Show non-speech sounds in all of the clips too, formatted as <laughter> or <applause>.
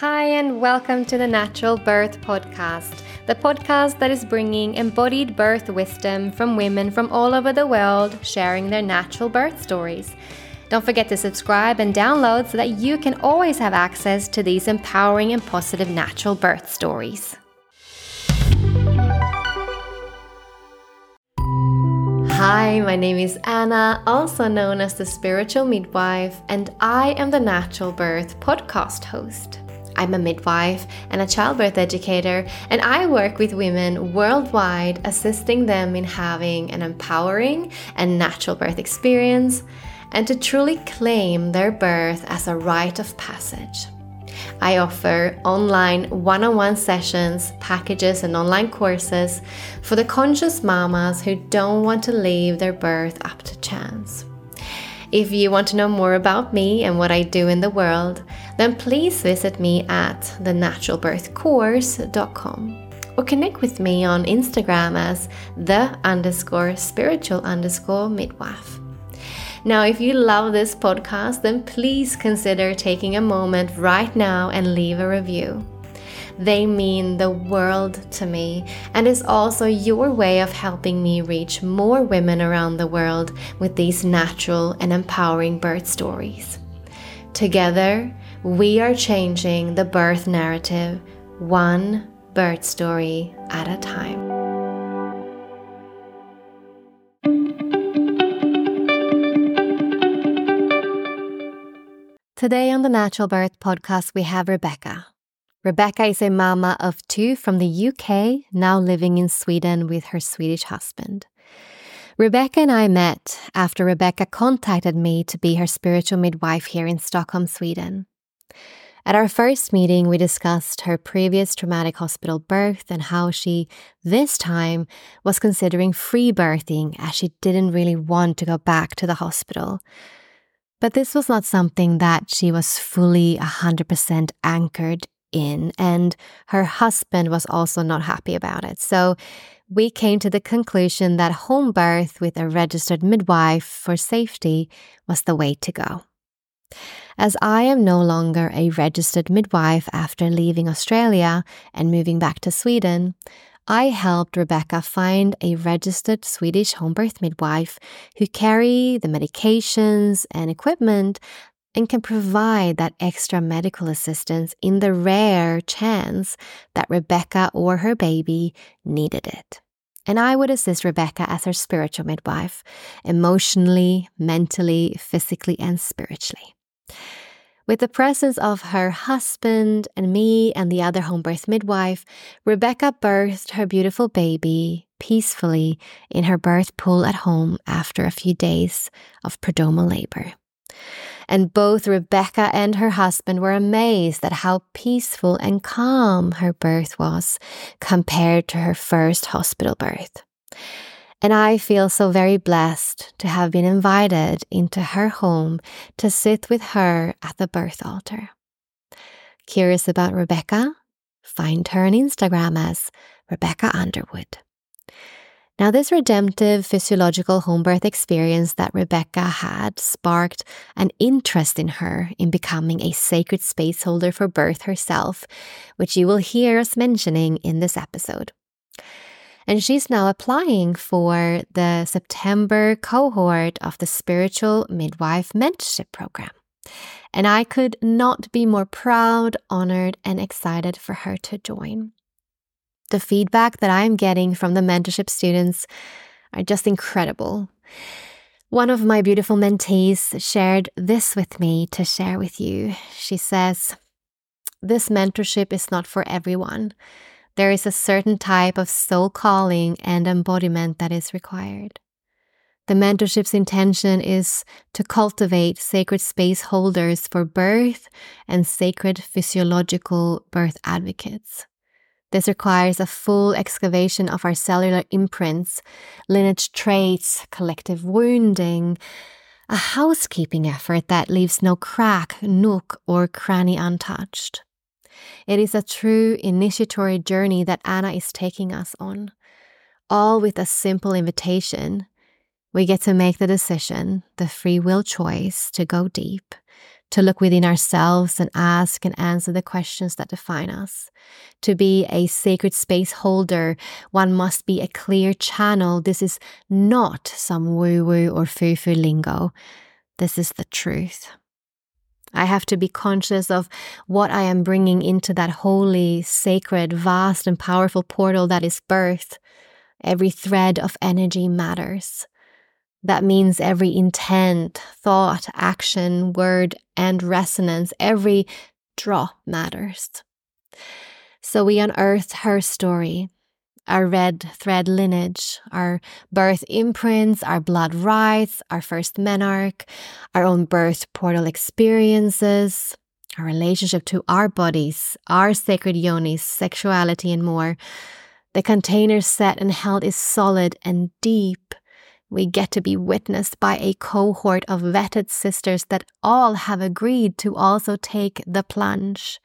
Hi, and welcome to the Natural Birth Podcast, the podcast that is bringing embodied birth wisdom from women from all over the world sharing their natural birth stories. Don't forget to subscribe and download so that you can always have access to these empowering and positive natural birth stories. Hi, my name is Anna, also known as the Spiritual Midwife, and I am the Natural Birth podcast host. I'm a midwife and a childbirth educator, and I work with women worldwide, assisting them in having an empowering and natural birth experience and to truly claim their birth as a rite of passage. I offer online one on one sessions, packages, and online courses for the conscious mamas who don't want to leave their birth up to chance. If you want to know more about me and what I do in the world, then please visit me at thenaturalbirthcourse.com or connect with me on Instagram as the underscore spiritual underscore midwife. Now, if you love this podcast, then please consider taking a moment right now and leave a review. They mean the world to me and is also your way of helping me reach more women around the world with these natural and empowering birth stories. Together, we are changing the birth narrative one birth story at a time. Today on the Natural Birth podcast, we have Rebecca. Rebecca is a mama of two from the UK, now living in Sweden with her Swedish husband. Rebecca and I met after Rebecca contacted me to be her spiritual midwife here in Stockholm, Sweden. At our first meeting, we discussed her previous traumatic hospital birth and how she, this time, was considering free birthing as she didn't really want to go back to the hospital. But this was not something that she was fully 100% anchored in, and her husband was also not happy about it. So we came to the conclusion that home birth with a registered midwife for safety was the way to go. As I am no longer a registered midwife after leaving Australia and moving back to Sweden, I helped Rebecca find a registered Swedish home birth midwife who carry the medications and equipment and can provide that extra medical assistance in the rare chance that Rebecca or her baby needed it. And I would assist Rebecca as her spiritual midwife, emotionally, mentally, physically, and spiritually. With the presence of her husband and me and the other home birth midwife, Rebecca birthed her beautiful baby peacefully in her birth pool at home after a few days of prodromal labor. And both Rebecca and her husband were amazed at how peaceful and calm her birth was compared to her first hospital birth. And I feel so very blessed to have been invited into her home to sit with her at the birth altar. Curious about Rebecca? Find her on Instagram as Rebecca Underwood. Now, this redemptive physiological home birth experience that Rebecca had sparked an interest in her in becoming a sacred space holder for birth herself, which you will hear us mentioning in this episode. And she's now applying for the September cohort of the Spiritual Midwife Mentorship Program. And I could not be more proud, honored, and excited for her to join. The feedback that I'm getting from the mentorship students are just incredible. One of my beautiful mentees shared this with me to share with you. She says, This mentorship is not for everyone there is a certain type of soul calling and embodiment that is required. The mentorship's intention is to cultivate sacred space holders for birth and sacred physiological birth advocates. This requires a full excavation of our cellular imprints, lineage traits, collective wounding, a housekeeping effort that leaves no crack, nook, or cranny untouched. It is a true initiatory journey that Anna is taking us on, all with a simple invitation. We get to make the decision, the free will choice to go deep, to look within ourselves and ask and answer the questions that define us. To be a sacred space holder, one must be a clear channel. This is not some woo woo or foo foo lingo. This is the truth. I have to be conscious of what I am bringing into that holy, sacred, vast, and powerful portal that is birth. Every thread of energy matters. That means every intent, thought, action, word, and resonance, every drop matters. So we unearthed her story, our red thread lineage, our birth imprints, our blood rites, our first menarche, our own birth portal experiences, our relationship to our bodies, our sacred yonis, sexuality, and more. The container set and held is solid and deep we get to be witnessed by a cohort of vetted sisters that all have agreed to also take the plunge.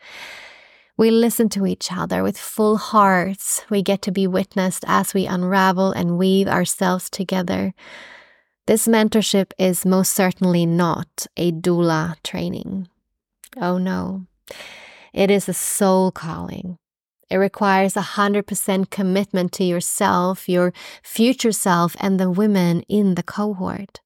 We listen to each other with full hearts. We get to be witnessed as we unravel and weave ourselves together. This mentorship is most certainly not a doula training. Oh no. It is a soul calling. It requires a 100% commitment to yourself, your future self, and the women in the cohort.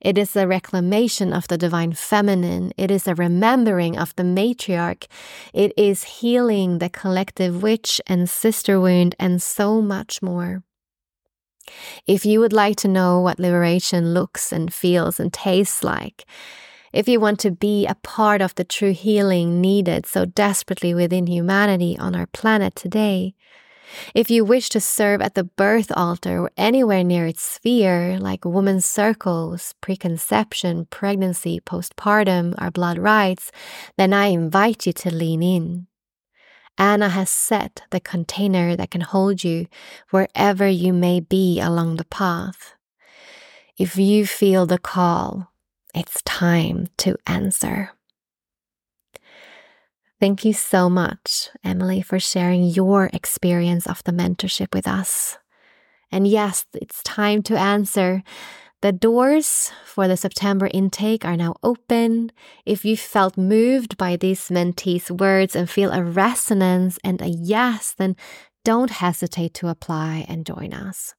It is a reclamation of the divine feminine. It is a remembering of the matriarch. It is healing the collective witch and sister wound, and so much more. If you would like to know what liberation looks and feels and tastes like, if you want to be a part of the true healing needed so desperately within humanity on our planet today, if you wish to serve at the birth altar or anywhere near its sphere, like women's circles, preconception, pregnancy, postpartum, our blood rites, then I invite you to lean in. Anna has set the container that can hold you wherever you may be along the path. If you feel the call, it's time to answer. Thank you so much, Emily, for sharing your experience of the mentorship with us. And yes, it's time to answer. The doors for the September intake are now open. If you felt moved by these mentees' words and feel a resonance and a yes, then don't hesitate to apply and join us.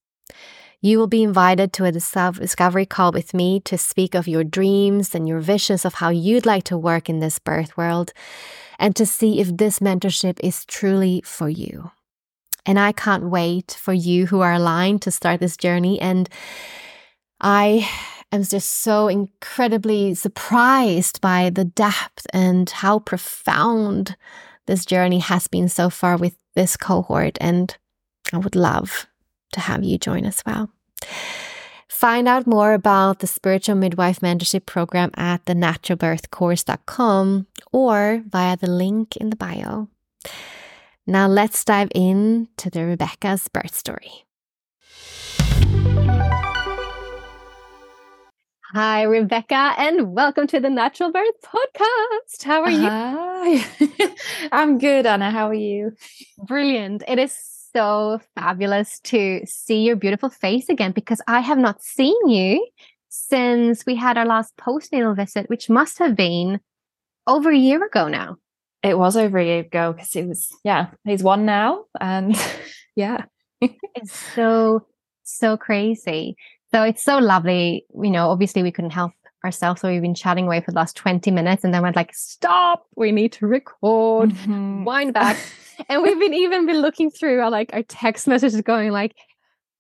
You will be invited to a discovery call with me to speak of your dreams and your visions of how you'd like to work in this birth world and to see if this mentorship is truly for you. And I can't wait for you who are aligned to start this journey. And I am just so incredibly surprised by the depth and how profound this journey has been so far with this cohort. And I would love to have you join as well. Find out more about the Spiritual Midwife Mentorship Program at thenaturalbirthcourse.com or via the link in the bio. Now let's dive into the Rebecca's birth story. Hi, Rebecca, and welcome to the Natural Birth Podcast. How are you? Hi. <laughs> I'm good, Anna. How are you? Brilliant. It is so fabulous to see your beautiful face again because I have not seen you since we had our last postnatal visit, which must have been over a year ago now. It was over a year ago because it was, yeah, he's one now. And <laughs> yeah. it's so, so crazy. So it's so lovely. You know, obviously we couldn't help ourselves. So we've been chatting away for the last 20 minutes and then went like, stop, we need to record, mm-hmm. wind back. <laughs> and we've been even been looking through our like our text messages going like,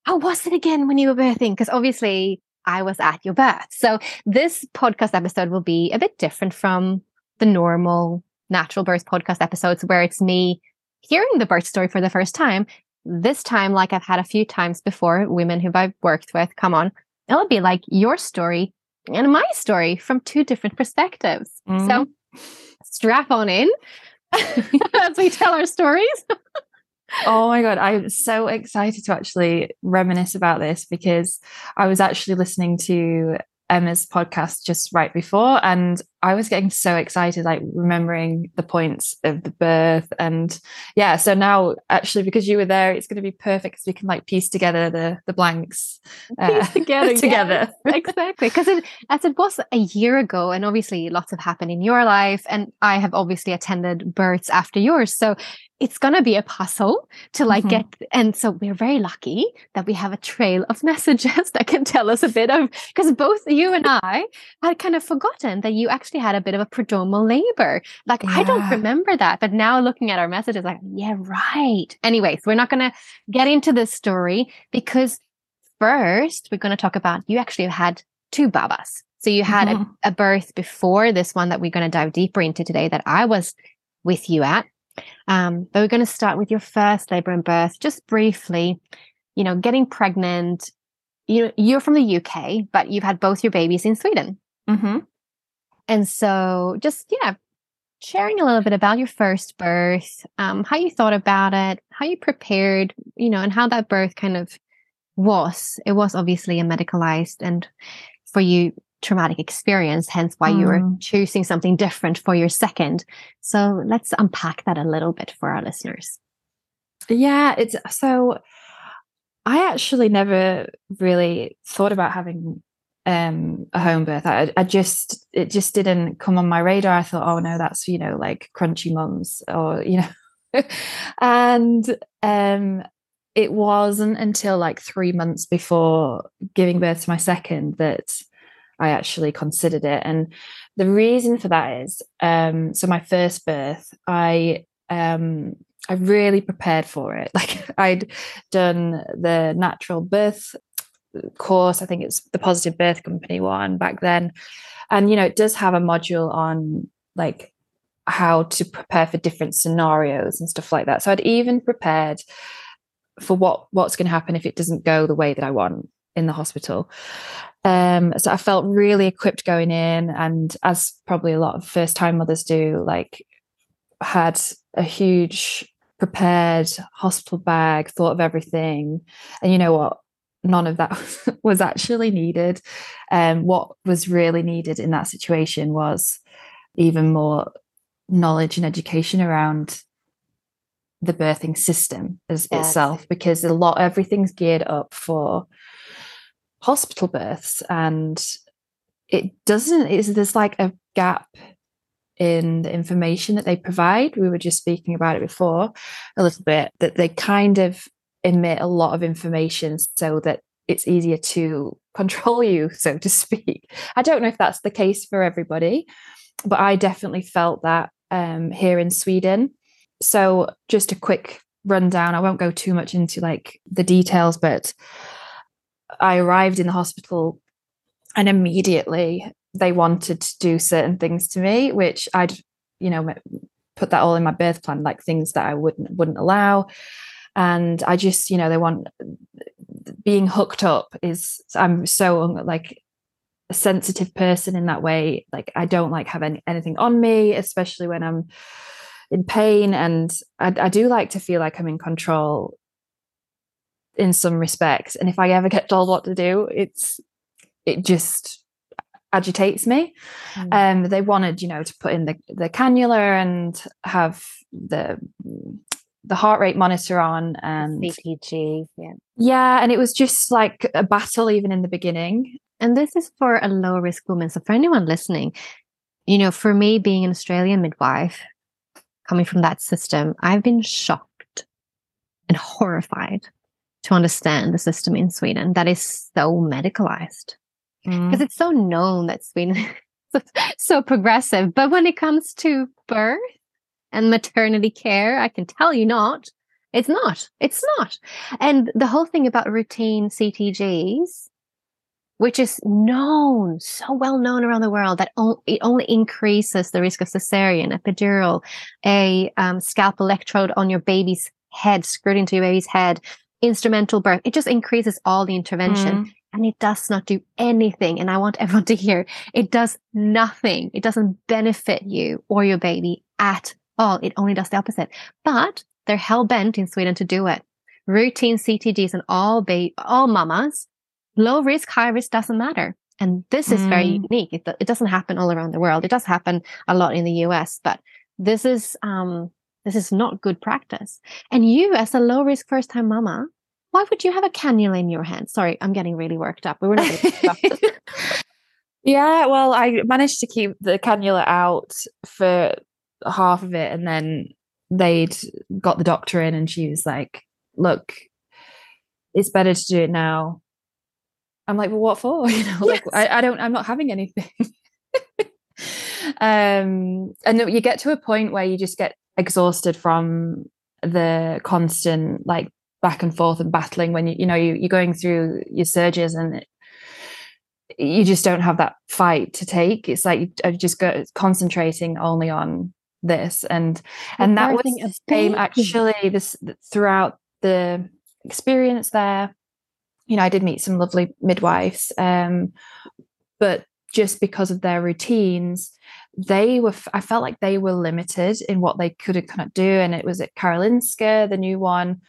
how was it again when you were birthing? Because obviously I was at your birth. So this podcast episode will be a bit different from the normal natural birth podcast episodes where it's me hearing the birth story for the first time. This time, like I've had a few times before, women who I've worked with, come on, it'll be like your story and my story from two different perspectives. Mm-hmm. So strap on in <laughs> as we tell our stories. Oh my god, I'm so excited to actually reminisce about this because I was actually listening to Emma's podcast just right before, and I was getting so excited, like remembering the points of the birth. And yeah, so now actually, because you were there, it's going to be perfect because we can like piece together the the blanks uh, Piece together, <laughs> together. yes, exactly. Because it, as it was a year ago, and obviously lots have happened in your life, and I have obviously attended births after yours. So it's going to be a puzzle to like Mhm. get. And so we're very lucky that we have a trail of <laughs> messages that can tell us a bit of, because both you and I had kind of forgotten that you actually had a bit of a prodromal labor. Like, I don't remember that. But now looking at our messages, like, yeah, right. Anyways, we're not going to get into this story because first we're going to talk about you actually had two babas. So you had Mhm. a, a birth before this one that we're going to dive deeper into today that I was with you at. Um, but we're going to start with your first labor and birth, just briefly. You know, getting pregnant. You you're from the UK, but you've had both your babies in Sweden, hmm and so just yeah, sharing a little bit about your first birth, um, how you thought about it, how you prepared, you know, and how that birth kind of was. It was obviously a medicalized and for you traumatic experience, hence why you were Mm. choosing something different for your second. So let's unpack that a little bit for our listeners. Yeah, it's so I actually never really thought about having um a home birth. I, I just it just didn't come on my radar. I thought, oh no, that's you know like crunchy mums or you know <laughs> and um it wasn't until like three months before giving birth to my second that I actually considered it. And the reason for that is um so my first birth, I um I really prepared for it. <laughs> Like I'd done the natural birth course. I think it's the Positive Birth Company one back then. And you know, it does have a module on like how to prepare for different scenarios and stuff like that. So I'd even prepared for what what's going to happen if it doesn't go the way that I want in the hospital. Um, so I felt really equipped going in, and as probably a lot of first time mothers do, like had a huge prepared hospital bag, thought of everything, and you know what? None of that <laughs> was actually needed. Um, what was really needed in that situation was even more knowledge and education around the birthing system as Yes. itself because a lot everything's geared up for hospital births and it doesn't is there's like a gap in the information that they provide. We were just speaking about it before a little bit that they kind of emit a lot of information so that it's easier to <laughs> control you so to speak. I don't know if that's the case for everybody but i definitely felt that um, here in sweden. So just a quick rundown. I won't go too much into like the details but i arrived in the hospital and immediately they wanted to do certain things to me which i'd you know put that all in my birth plan like things that i wouldn't wouldn't allow. And i just you know they want being hooked up is i'm so like a sensitive person in that way. Like i don't like have any, anything on me especially when i'm in pain. And I, I do like to feel like i'm in control in some respects and if i ever get told what to do it's it just agitates me um they wanted you know to put in the the cannula and have the the heart rate monitor on and CTG, yeah. yeah and it was just like a battle even in the beginning And this is for a low risk woman. So for anyone listening, you know, for me being an Australian midwife, coming from that system, I've been shocked and horrified to understand the system in Sweden that is so medicalized. Because it's so known that Sweden <laughs> is so progressive. But when it comes to birth and maternity care, I can tell you not. It's not. It's not. And the whole thing about routine CTGs, which is known, so well known around the world that o- it only increases the risk of cesarean, epidural, a um, scalp electrode on your baby's head, screwed into your baby's head, instrumental birth. It just increases all the intervention Mm. and it does not do anything. And I want everyone to hear it does nothing. It doesn't benefit you or your baby at all. It only does the opposite. But they're hell bent in Sweden to do it. Routine CTGs and all ba- all mamas, low risk, high risk doesn't matter. And this is very Mm. unique. It, it doesn't happen all around the world. It does happen a lot in the US, but this is um, this is not good practice. And you, as a low risk first time mama, why would you have a cannula in your hand? Sorry, I'm getting really worked up. We were not. gonna talk about this. <laughs> Yeah, well, I managed to keep the cannula out for half of it, and then they'd got the doctor in, and she was like, "Look, it's better to do it now." I'm like, "Well, what for?" <laughs> You know, like I, I don't, I'm not having anything. <laughs> um, and you get to a point where you just get exhausted from the constant like back and forth and battling when you, you know, you, you're going through your surges and it, you just don't have that fight to take. It's like you just go concentrating only on this, and and that was the same actually. This throughout the experience there. You know, I did meet some lovely midwives, um, but just because of their routines, they were. I felt like they were limited in what they could kind of do, and it was at Karolinska, the new one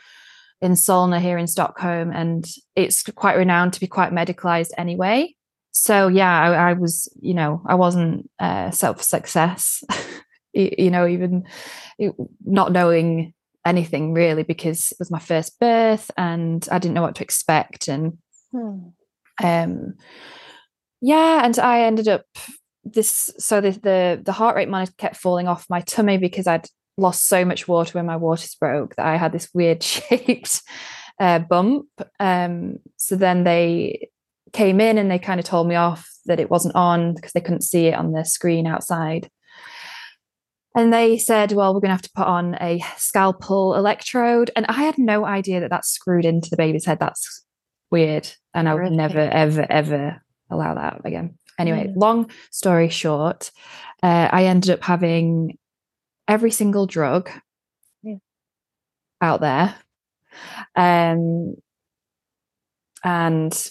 in Solna here in Stockholm, and it's quite renowned to be quite medicalized anyway. So yeah, I, I was, you know, I wasn't uh, self success, <laughs> you know, even not knowing anything really because it was my first birth and I didn't know what to expect and Hmm. um yeah and I ended up this so the the, the heart rate monitor kept falling off my tummy because I'd lost so much water when my waters broke that I had this weird <laughs> shaped uh, bump um so then they came in and they kind of told me off that it wasn't on because they couldn't see it on the screen outside and they said, well, we're going to have to put on a scalpel electrode. And I had no idea that that's screwed into the baby's head. That's weird. And I would Horrific. never, ever, ever allow that again. Anyway, Mm. long story short, uh, I ended up having every single drug Yeah. out there. Um, and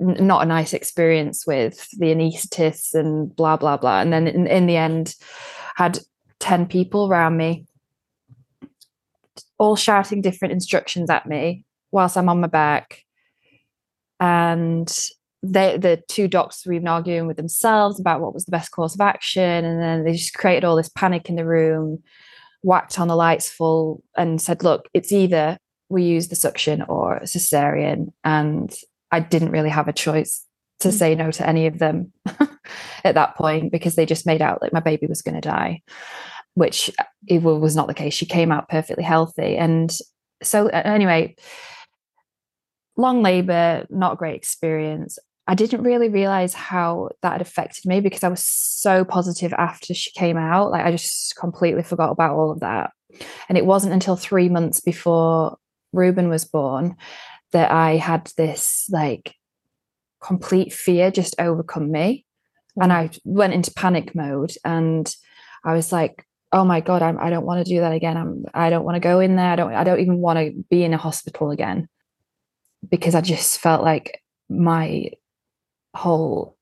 n- not a nice experience with the anaesthetists and blah blah blah and then in, in the end had 10 people around me all shouting different instructions at me whilst i'm on my back and they, the two doctors were even arguing with themselves about what was the best course of action. And then they just created all this panic in the room whacked on the lights full and said look it's either we use the suction or cesarean. And i didn't really have a choice to say no to any of them <laughs> at that point because they just made out like my baby was going to die which it was not the case. She came out perfectly healthy. And so uh, anyway long labor not a great experience i didn't really realize how that had affected me because i was so positive after she came out like i just completely forgot about all of that and it wasn't until three months before Ruben was born that I had this like complete fear just overcome me. And mm. I went into panic mode and I was like, oh my God, I'm, I don't want to do that again. I'm, I don't want to go in there. I don't, I don't even want to be in a hospital again because I just felt like my whole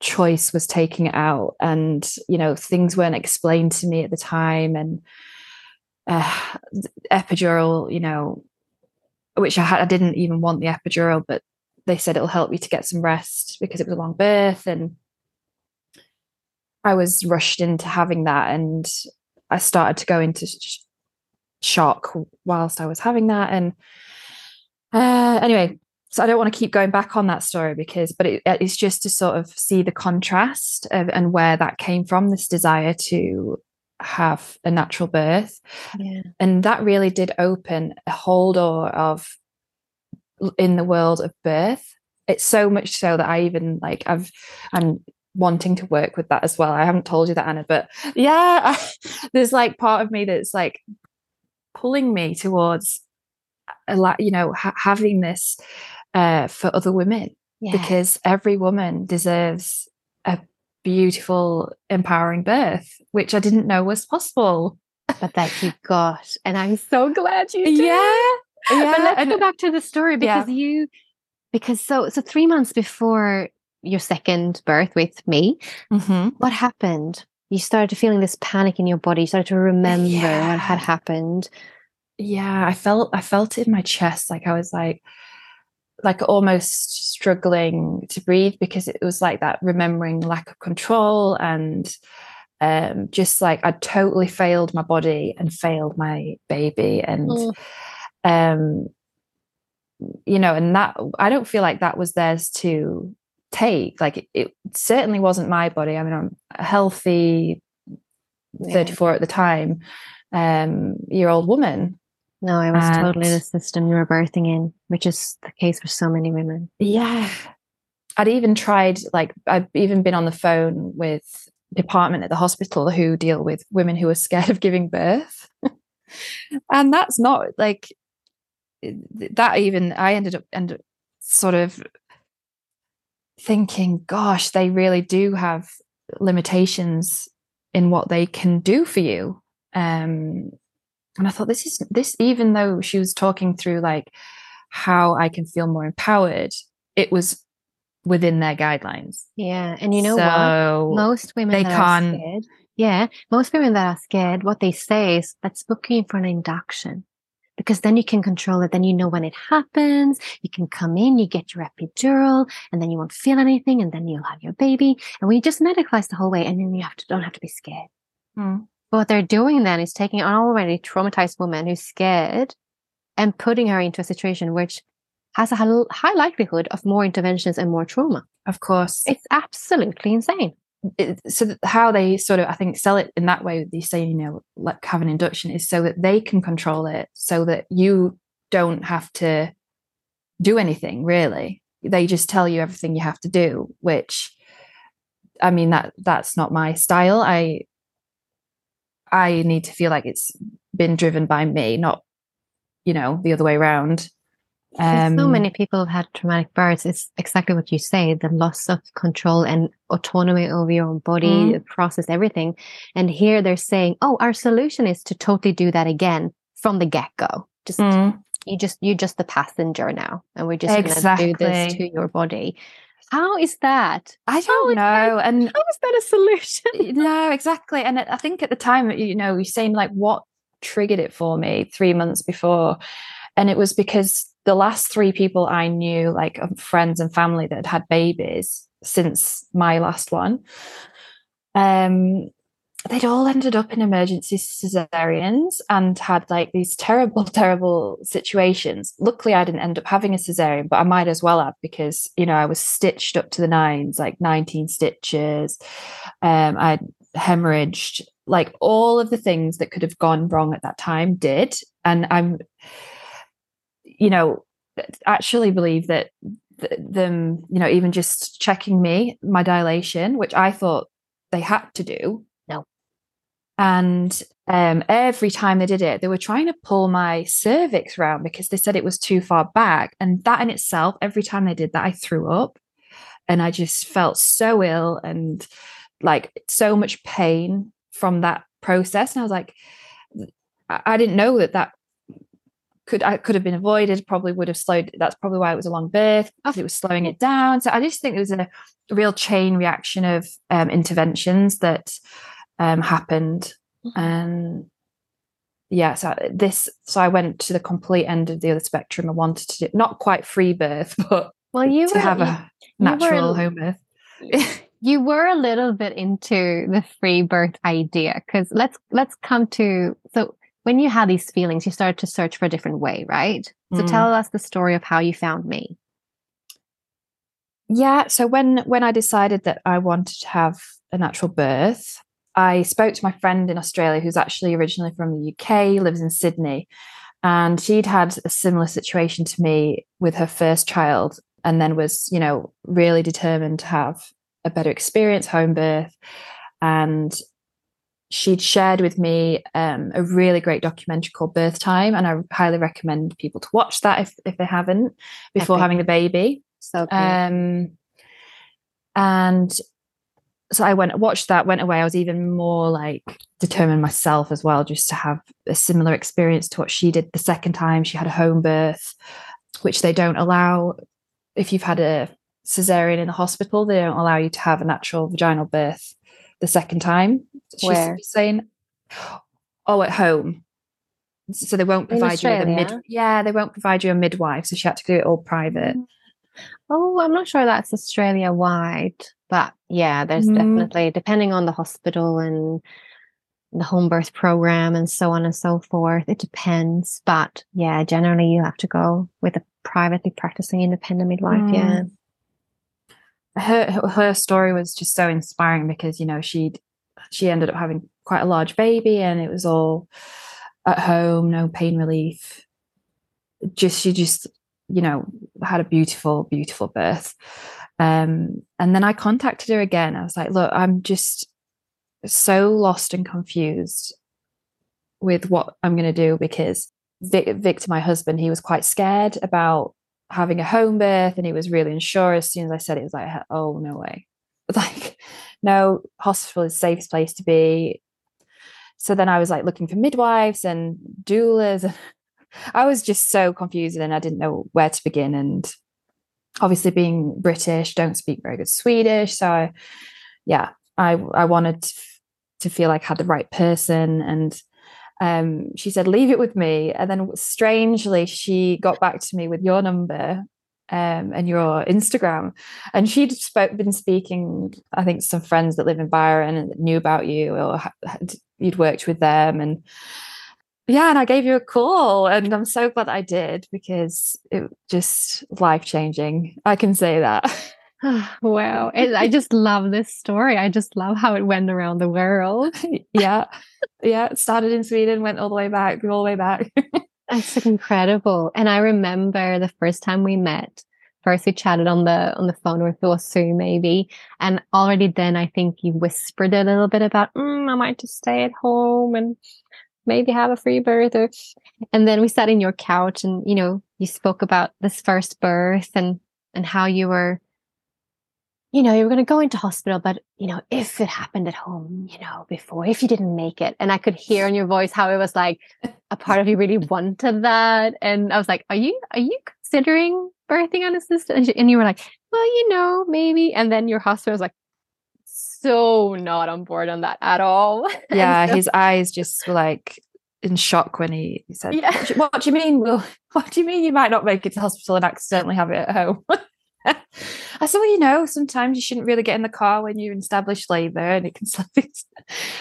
choice was taking out and, you know, things weren't explained to me at the time. And, uh, epidural, you know, which I had, I didn't even want the epidural, but they said it'll help me to get some rest because it was a long birth. And I was rushed into having that. And I started to go into sh- shock whilst I was having that. And uh, anyway, so I don't want to keep going back on that story because, but it, it's just to sort of see the contrast of, and where that came from this desire to have a natural birth. Yeah. and that really did open a whole door of in the world of birth. It's so much so that i even like i've i'm wanting to work with that as well. I haven't told you that anna but yeah <laughs> there's like part of me that's like pulling me towards uh, a lot you know ha- having this uh for other women Yeah. because every woman deserves a beautiful empowering birth which i didn't know was possible but that you got. And I'm so glad you did. yeah yeah but let's go back to the story Yeah. because you because so so three months before your second birth with me, Mhm. what happened? you started feeling this panic in your body. You started to remember what had happened. yeah i felt i felt it in my chest like i was like like almost struggling to breathe because it was like that remembering lack of control and um just like i totally failed my body and failed my baby and Mm. um you know and that i don't feel like that was theirs to take like it, it certainly wasn't my body i mean i'm a healthy Yeah. 34 at the time um year old woman No, it was totally And- the system you were birthing in, which is the case for so many women. Yeah. I'd even tried, like, I've even been on the phone with department at the hospital who deal with women who are scared <laughs> of giving birth. and that's not like that even I ended up and sort of thinking, gosh, they really do have limitations in what they can do for you. Um and I thought this is this even though she was talking through like how I can feel more empowered, it was within their guidelines. Yeah. And you know what? Most women they can't- scared, yeah, most women that are scared, what they say is, let's book you in for an induction. Because then you can control it. Then you know when it happens. You can come in, you get your epidural, and then you won't feel anything, and then you'll have your baby. And we just medicalize the whole way, and then you have to don't have to be scared. Hmm. But what they're doing then is taking an already traumatized woman who's scared and putting her into a situation which has a high high likelihood of more interventions and more trauma. of course, It's absolutely insane. it, so how they sort of I think sell it in that way they say you know like have an induction is so that they can control it so that you don't have to do anything really they just tell you everything you have to do which I mean that that's not my style I I need to feel like it's been driven by me not you know the other way around Because so Um, many people have had traumatic births. It's exactly what you say the loss of control and autonomy over your own body, Mm. process, everything. And here they're saying, oh, our solution is to totally do that again from the get go. Just, Mm. you just, you're just the passenger now. And we're just going to do this to your body. How is that? I don't is that- know and <laughs> How is that a solution? no, exactly. And I think at the time, you know, you're saying like what triggered it for me three months before. And it was because the last three people I knew, like friends and family that had had babies since my last one, um, they'd all ended up in emergency cesareans and had like these terrible, <laughs> terrible situations. Luckily, I didn't end up having a cesarean, but I might as well have because, you know, I was stitched up to the nines, like 19 stitches. Um, I hemorrhaged, like all of the things that could have gone wrong at that time did. And I'm, you know, actually believe that th- them, you know, even just checking me, my dilation, which I thought they had to do. And um, every time they did it, they were trying to pull my cervix round because they said it was too far back. And that in itself, every time they did that, I threw up. And I just felt so ill and like so much pain from that process. And I was like, I didn't know that that could I could have been avoided. Probably would have slowed. That's probably why it was a long birth it was slowing it down. So I just think there was a real chain reaction of um, interventions that um, happened, and yeah. So this. So I went to the complete end of the other spectrum. I wanted to do not quite free birth, <laughs> but Well, you to were, have you- a you were- natural home birth. <laughs> you were a little bit into the free birth idea because let's let's come to so when you had these feelings you started to search for a different way right so Mm. tell us the story of how you found me yeah so when when i decided that i wanted to have a natural birth i spoke to my friend in australia who's actually originally from the uk lives in sydney and she'd had a similar situation to me with her first child and then was you know really determined to have a better experience home birth. And she'd shared with me um, a really great documentary called birth time and i highly recommend people to watch that if, if they haven't before having a baby. So good. um, and so I went watched that, went away. I was even more like determined myself as well, just to have a similar experience to what she did the second time. She had a home birth, which they don't allow if you've had a cesarean in the hospital, they don't allow you to have a natural vaginal birth the second time she's Where? saying, "Oh, at home." So they won't provide you with a mid. Yeah, they won't provide you a midwife, so she had to do it all private. Mm. Oh, I'm not sure that's Australia wide, but yeah, there's Mm. definitely depending on the hospital and the home birth program and so on and so forth. It depends, but yeah, generally you have to go with a privately practicing independent midwife. Mm. Yeah. her her- story was just so inspiring because you know she she ended up having quite a large baby and it was all at home no pain relief just she just you know had a beautiful beautiful birth. Um and then i contacted her again. I was like look i'm just so lost and confused with what i'm going to do because Vic, Victor my husband he was quite scared about having a home birth and he was really unsure. As soon as I said it, it was like oh no way. <laughs> Like no hospital is the safest place to be. So then I was like looking for midwives and doulas and I was just so confused and I didn't know where to begin and obviously being British don't speak very good Swedish so I, yeah I I wanted to, feel like I had the right person and um, she said, leave it with me. And then strangely, she got back to me with your number um, and your Instagram. And she'd spoke, been speaking, I think, some friends that live in Byron and knew about you or had, you'd worked with them. And yeah, and I gave you a call. And I'm so glad I did because it was just life changing. I can say that. <sighs> wow. It, I just love this story. I just love how it went around the world. <laughs> yeah. Yeah. It started in Sweden, went all the way back, all the way back. <laughs> That's incredible. And I remember the first time we met. First we chatted on the on the phone or was Zoom maybe. And already then I think you whispered a little bit about mm, I might just stay at home and maybe have a free birth or and then we sat in your couch and you know you spoke about this first birth and and how you were you know you were going to go into hospital but you know if it happened at home you know before if you didn't make it. And i could hear in your voice how it was like a part of you really wanted that. And i was like are you are you considering birthing unassisted and, you- and you were like well you know maybe. And then your hospital was like so not on board on that at all <laughs> yeah, so- his eyes just were like in shock when he, he said, Yeah. what, do, what do you mean? Will, <laughs> what do you mean you might not make it to hospital and accidentally have it at home? <laughs> I said, well, you know, sometimes you shouldn't really get in the car when you're in established labour and it can slip.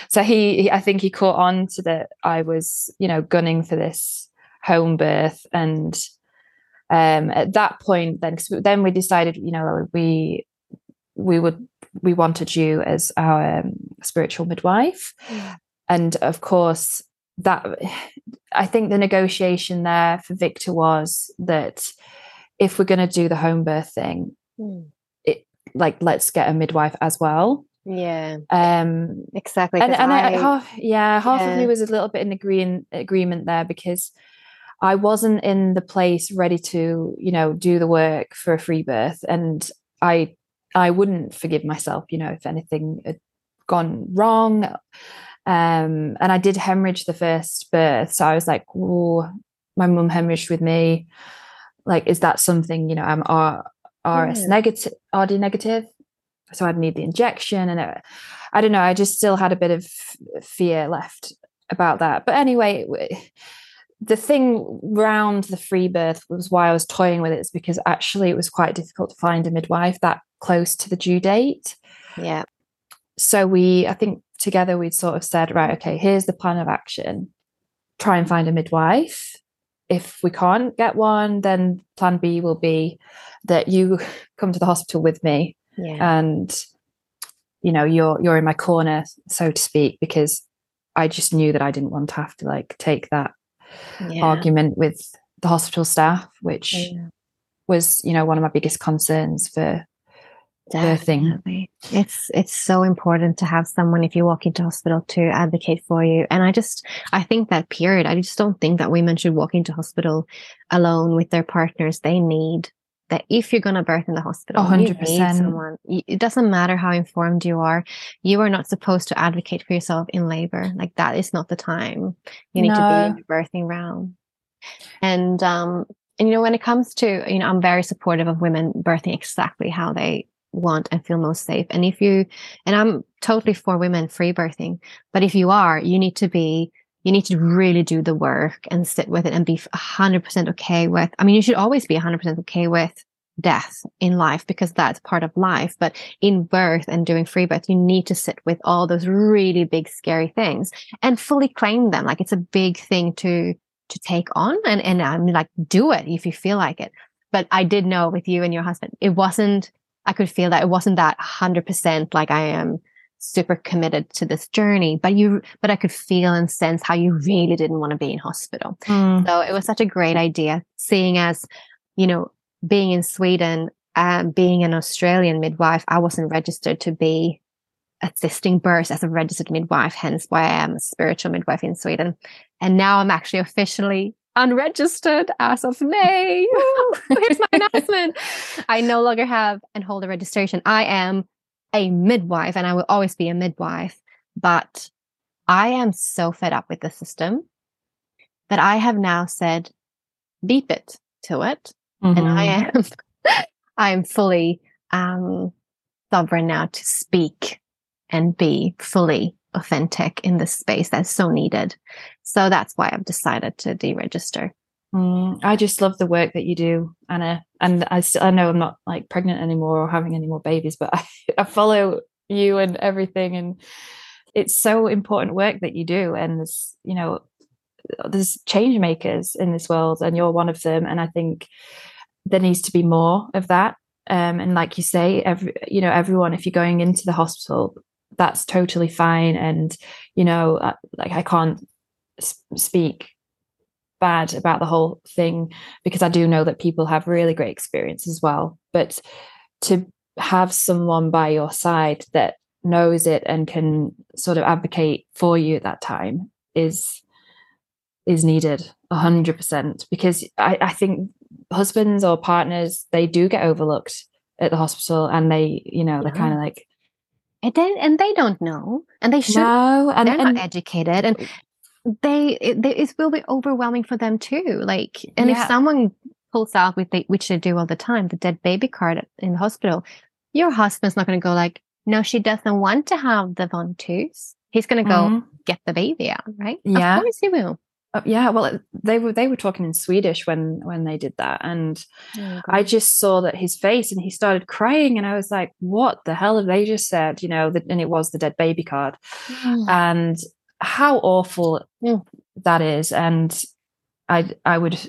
so he, he, I think he caught on to that I was, you know, gunning for this home birth. And um, at that point, then, cause then we decided, you know, we, we would, we wanted you as our um, spiritual midwife. And of course, that I think the negotiation there for Victor was that if we're going to do the home birth thing, Mm. it like let's get a midwife as well. yeah Um, exactly and and I, I- half, yeah, half of me was a little bit in agreeing agreement there because I wasn't in the place ready to, you know, do the work for a free birth, and I I wouldn't forgive myself, you know, if anything had gone wrong. Um, and I did hemorrhage the first birth, so I was like, "Oh, my mum hemorrhaged with me. Like, is that something you know? I'm R- RS Yeah. negative, RD negative, so I'd need the injection, and it, I don't know. I just still had a bit of fear left about that. But anyway, the thing round the free birth was why I was toying with it is because actually it was quite difficult to find a midwife that close to the due date. yeah So we, I think together we'd sort of said, right, okay, here's the plan of action. Try and find a midwife. If we can't get one, then plan B will be that you <laughs> come to the hospital with me yeah and you know you're you're in my corner so to speak because i just knew that i didn't want to have to like take that yeah. argument with the hospital staff which Yeah. was you know one of my biggest concerns for birthing Definitely. It's it's so important to have someone if you walk into hospital to advocate for you. And I just I think that period, I just don't think that women should walk into hospital alone with their partners. They need that if you're going to birth in the hospital, A you hundred need percent. someone. It doesn't matter how informed you are. You are not supposed to advocate for yourself in labor. Like that is not the time. You need to be in the birthing round. And um and you know when it comes to you know I'm very supportive of women birthing exactly how they want and feel most safe. And if you, and I'm totally for women free birthing, but if you are, you need to be, you need to really do the work and sit with it and be 100% okay with, I mean, you should always be 100% okay with death in life because that's part of life. But in birth and doing free birth, you need to sit with all those really big, scary things and fully claim them. Like it's a big thing to, to take on and, and I'm like, do it if you feel like it. But I did know with you and your husband, it wasn't, I could feel that it wasn't that 100% like I am super committed to this journey, but you, but I could feel and sense how you really didn't want to be in hospital. Mm. So it was such a great idea, seeing as, you know, being in Sweden, um, being an Australian midwife, I wasn't registered to be assisting births as a registered midwife, hence why I am a spiritual midwife in Sweden. And now I'm actually officially unregistered as of May. <laughs> Here's my <laughs> announcement. I no longer have and hold a registration. I am a midwife and I will always be a midwife, but I am so fed up with the system that I have now said, beep it to it. And I Mhm. am, <laughs> I am fully um, sovereign now to speak and be fully authentic in this space that's so needed. So that's why I've decided to deregister. Mm, I just love the work that you do, Anna. And I I know I'm not like pregnant anymore or having any more babies, but <laughs> I, I follow you and everything, and it's so important work that you do. And there's, you know, there's change makers in this world, and you're one of them. And I think there needs to be more of that. Um, and like you say, every you know, everyone, if you're going into the hospital, that's totally fine. And you know, uh, like I can't speak bad about the whole thing because I do know that people have really great experience as well. But to have someone by your side that knows it and can sort of advocate for you at that time is is needed a hundred percent because I, I think husbands or partners they do get overlooked at the hospital and they you know they're Yeah. kind of like And they, and they don't know, and they should. no and, they're and not educated, and they it, they it will be overwhelming for them too. Like, and if someone pulls out with the, which they do all the time, the dead baby card in the hospital, your husband's not going to go like, no, she doesn't want to have the ventouse. He's going to go Mhm. get the baby out, right? Yeah. of course he will. Uh, yeah well they were they were talking in swedish when when they did that and I just saw that his face and he started crying and I was like, what the hell have they just said? You know, that and it was the dead baby card. <sighs> And how awful Mm. that is. And I I would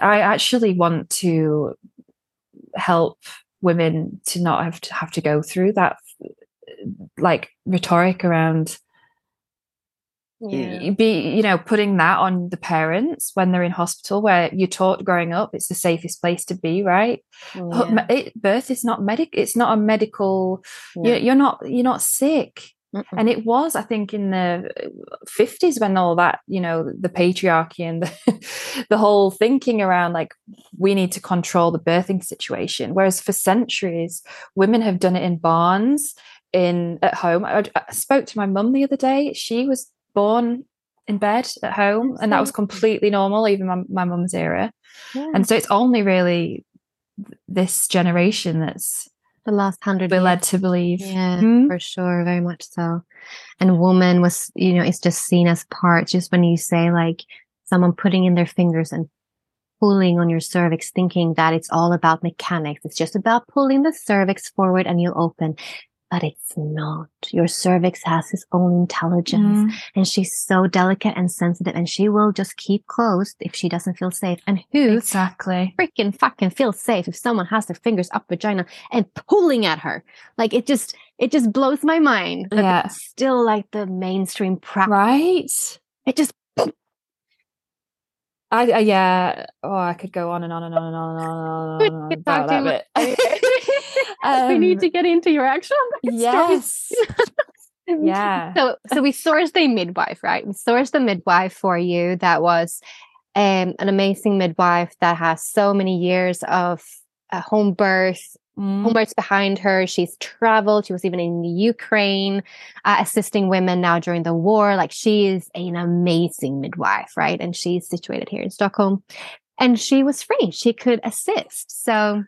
I actually want to help women to not have to have to go through that like rhetoric around yeah. be you know putting that on the parents when they're in hospital where you're taught growing up it's the safest place to be right yeah. it, birth is not medic it's not a medical No. you're, you're not you're not sick Mm-mm. and it was i think in the 50s when all that you know the patriarchy and the, <laughs> the whole thinking around like we need to control the birthing situation. Whereas for centuries women have done it in barns in at home. I, I spoke to my mum the other day. She was born in bed at home and that was completely normal even my, my mum's era. Yeah. and so it's only really this generation that's the last hundred we're years. led to believe Yeah, Hmm? for sure, very much so. And woman was, you know, it's just seen as part. Just when you say like someone putting in their fingers and pulling on your cervix, thinking that it's all about mechanics. It's just about pulling the cervix forward and you open. But it's not. Your cervix has its own intelligence Mm. and she's so delicate and sensitive and she will just keep closed if she doesn't feel safe. And who exactly freaking fucking feel safe if someone has their fingers up vagina and pulling at her. Like it just it just blows my mind. that Yeah. still like the mainstream practice. right It just I, I yeah. Oh i could go on and on and on and on and on and on, and on about that bit. <laughs> We need Um, to get into your actual <laughs> yes. <laughs> Yeah. So so we sourced a midwife, right? We sourced a midwife for you that was um, an amazing midwife that has so many years of uh, home birth Mm. home behind her. She's traveled. She was even in the Ukraine, uh, assisting women now during the war. Like she is an amazing midwife, right? And she's situated here in Stockholm. And she was free. She could assist. So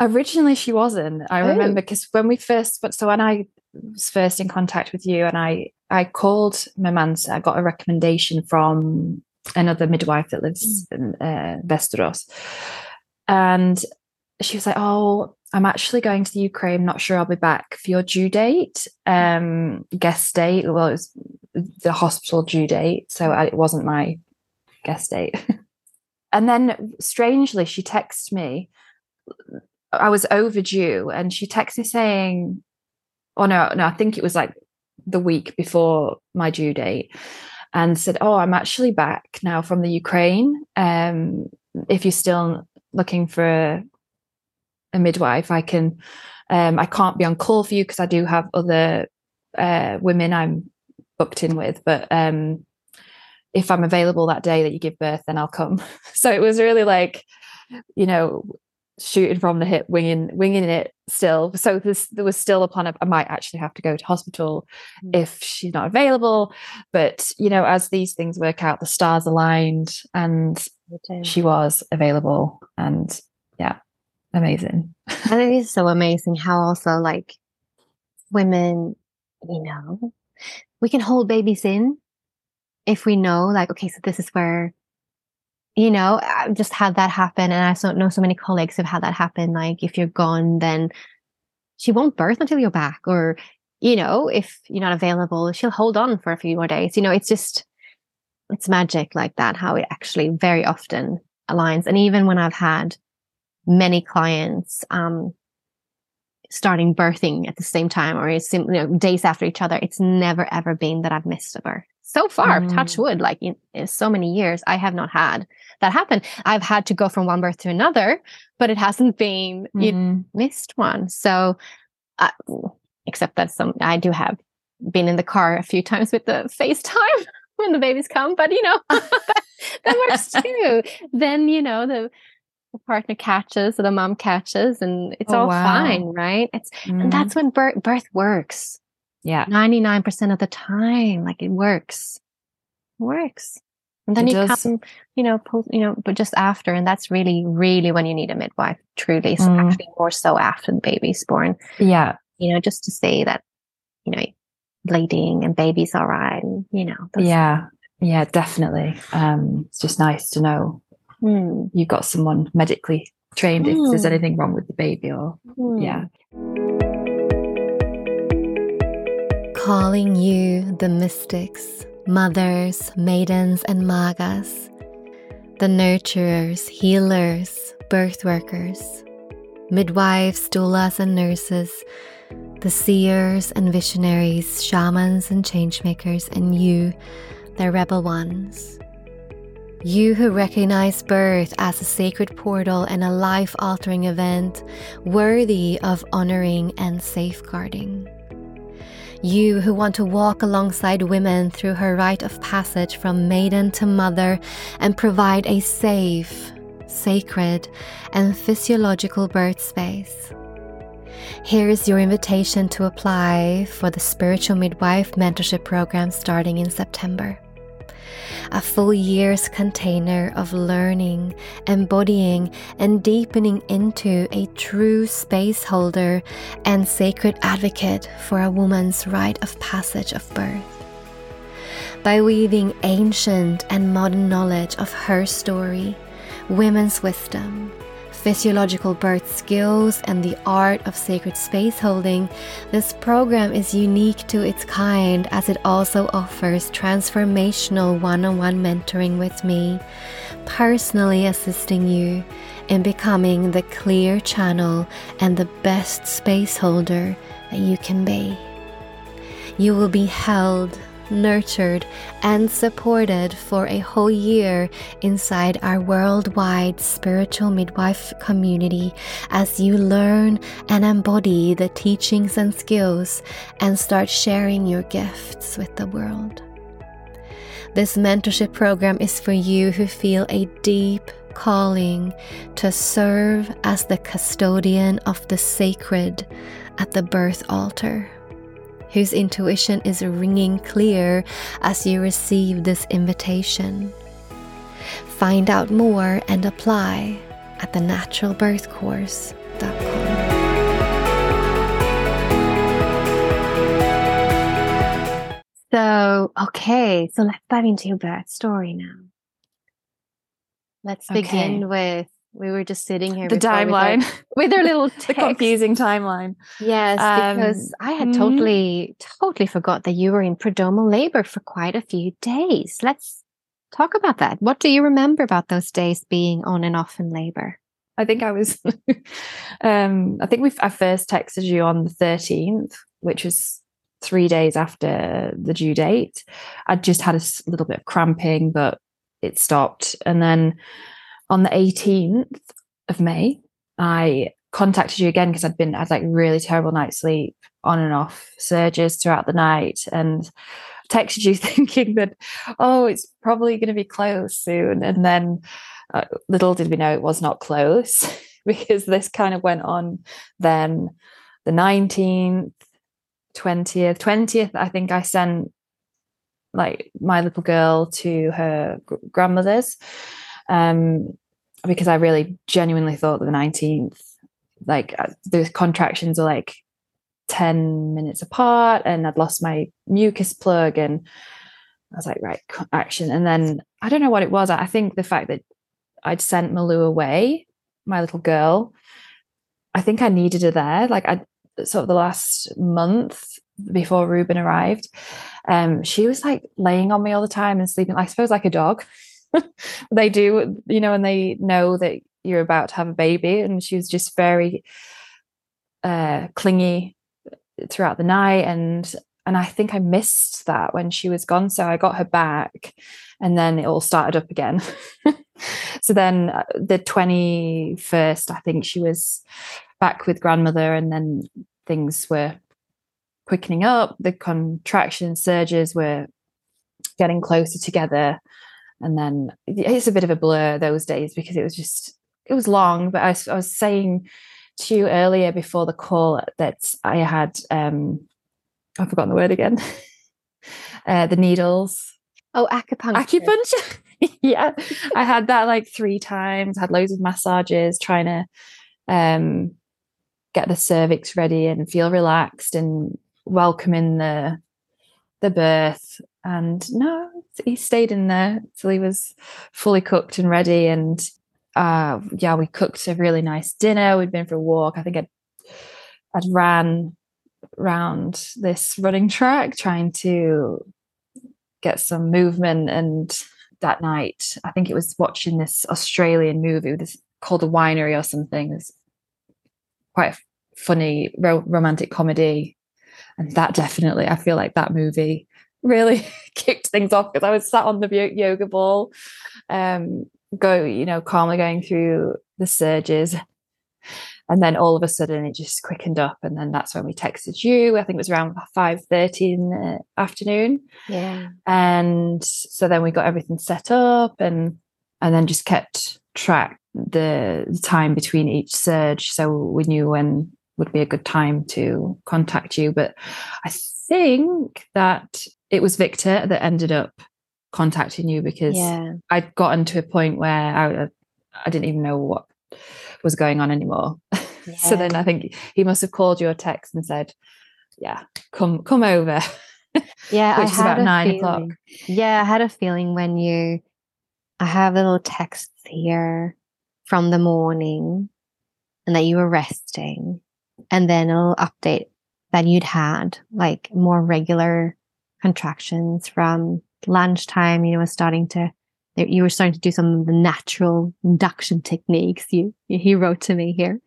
Originally, she wasn't. I Oh. remember because when we first, but so when I was first in contact with you, and I I called Mamansa, I got a recommendation from another midwife that lives in uh, Västerås, and she was like, "Oh, I'm actually going to the Ukraine. Not sure I'll be back for your due date, um, guest date. Well, it was the hospital due date, so it wasn't my guest date." <laughs> and then, strangely, she texted me. I was overdue, and she texted me saying, "Oh no, no, I think it was like the week before my due date." And said, "Oh, I'm actually back now from the Ukraine. Um, if you're still looking for a, midwife, I can. Um, I can't be on call for you because I do have other uh, women I'm booked in with, but um, if I'm available that day that you give birth, then I'll come. <laughs> So it was really like, you know, shooting from the hip, winging winging it still. So this there was still a plan of I might actually have to go to hospital if she's not available. But you know, as these things work out, the stars aligned and she was available and yeah, amazing. <laughs> And it is so amazing how also like women, you know, we can hold babies in if we know like, okay, so this is where, you know, I've just had that happen. And I so know so many colleagues who've had that happen. Like if you're gone, then she won't birth until you're back. Or, you know, if you're not available, she'll hold on for a few more days. You know, it's just, it's magic like that, how it actually very often aligns. And even when I've had many clients, um, starting birthing at the same time or sim- you know, days after each other. It's never ever been that I've missed a birth. So far, Mm. touch wood, like in, in so many years, I have not had that happen. I've had to go from one birth to another, but it hasn't been you Mhm. missed one. So, uh, except that some I do have been in the car a few times with the FaceTime <laughs> when the babies come, but you know <laughs> that, that works <laughs> too. then you know the partner catches or the mom catches, and it's Oh, all wow. fine, right? It's Mhm. and that's when birth birth works. yeah. Ninety nine percent of the time, like it works, it works. And then It you does. come, you know, post, you know, but just after, and that's really, really when you need a midwife. Truly, so Mm. actually more so after the baby's born. Yeah. You know, just to say that, you know, bleeding and baby's all right. And, you know, Yeah. Yeah, definitely. Um, it's just nice to know Hmm, you've got someone medically trained if there's Mm. anything wrong with the baby or hmm. yeah. Calling you the mystics, mothers, maidens, and magas, the nurturers, healers, birth workers, midwives, doulas, and nurses, the seers and visionaries, shamans and changemakers, and you, the rebel ones. You who recognize birth as a sacred portal and a life altering event worthy of honoring and safeguarding. You who want to walk alongside women through her rite of passage from maiden to mother and provide a safe, sacred, and physiological birth space. Here is your invitation to apply for the Spiritual Midwife Mentorship Program starting in September. A full year's container of learning, embodying, and deepening into a true space holder and sacred advocate for a woman's rite of passage of birth. By weaving ancient and modern knowledge of her story, women's wisdom, physiological birth skills, and the art of sacred space holding, this program is unique to its kind as it also offers transformational one on one mentoring with me, personally assisting you in becoming the clear channel and the best space holder that you can be. You will be held, nurtured, and supported for a whole year inside our worldwide spiritual midwife community as you learn and embody the teachings and skills and start sharing your gifts with the world. This mentorship program is for you who feel a deep calling to serve as the custodian of the sacred at the birth altar whose intuition is ringing clear as you receive this invitation. Find out more and apply at thenaturalbirthcourse.com. So, okay, so let's dive into your birth story now. Let's okay. begin with we were just sitting here The before with timeline. <laughs> with our little <laughs> the confusing timeline. Yes, because Um, I had totally, totally forgot that you were in prodromal labor for quite a few days. Let's talk about that. What do you remember about those days being on and off in labor? I think I was. <laughs> um, I think we. I first texted you on the thirteenth, which was three days after the due date. I'd just had a little bit of cramping, but it stopped. And then on the eighteenth of May, I contacted you again because I'd been I had like really terrible night's sleep, on and off surges throughout the night, and texted you <laughs> thinking that oh, it's probably going to be close soon, and then uh, little did we know it was not close <laughs> because this kind of went on then. The 19th 20th 20th i think i sent like my little girl to her gr- grandmother's um because i really genuinely thought that the 19th like uh, the contractions were like 10 minutes apart and i'd lost my mucus plug and i was like right action and then i don't know what it was i think the fact that I'd sent Malou away, my little girl. I think I needed her there. Like I sort of the last month before Ruben arrived, um, she was like laying on me all the time and sleeping, I suppose like a dog. <laughs> they do, you know, and they know that you're about to have a baby. And she was just very uh clingy throughout the night and and I think I missed that when she was gone. So I got her back and then it all started up again. <laughs> so then uh, the 21st, I think she was back with grandmother, and then things were quickening up. The contraction surges were getting closer together. And then it's a bit of a blur those days because it was just, it was long. But I, was- I was saying to you earlier before the call that I had, um, I've forgotten the word again, <laughs> uh, the needles Oh, acupuncture. acupuncture. <laughs> yeah, I had that like three times. Had loads of massages, trying to um, get the cervix ready and feel relaxed and welcoming the the birth. And no, he stayed in there till he was fully cooked and ready. And uh, yeah, we cooked a really nice dinner. We'd been for a walk. I think I'd I'd ran round this running track trying to get some movement and that night i think it was watching this australian movie this called the winery or something it's quite a funny ro- romantic comedy and that definitely i feel like that movie really <laughs> kicked things off because i was sat on the yoga ball um go you know calmly going through the surges. And then all of a sudden it just quickened up and then that's when we texted you. I think it was around 5.30 in the afternoon. Yeah. and so then we got everything set up and and then just kept track the, the time between each surge. So we knew when would be a good time to contact you. But i think that it was victor that ended up contacting you because Yeah. i'd gotten to a point where i i didn't even know what was going on anymore <laughs> so then i think he must have called you a text and said yeah come come over <laughs> Yeah, which I is had about a nine o'clock. Yeah, I had a feeling when you, I have little texts here from the morning, and that you were resting, and then a little update that you'd had like more regular contractions from lunchtime. You know, was starting to, you were starting to do some of the natural induction techniques. You, he wrote to me here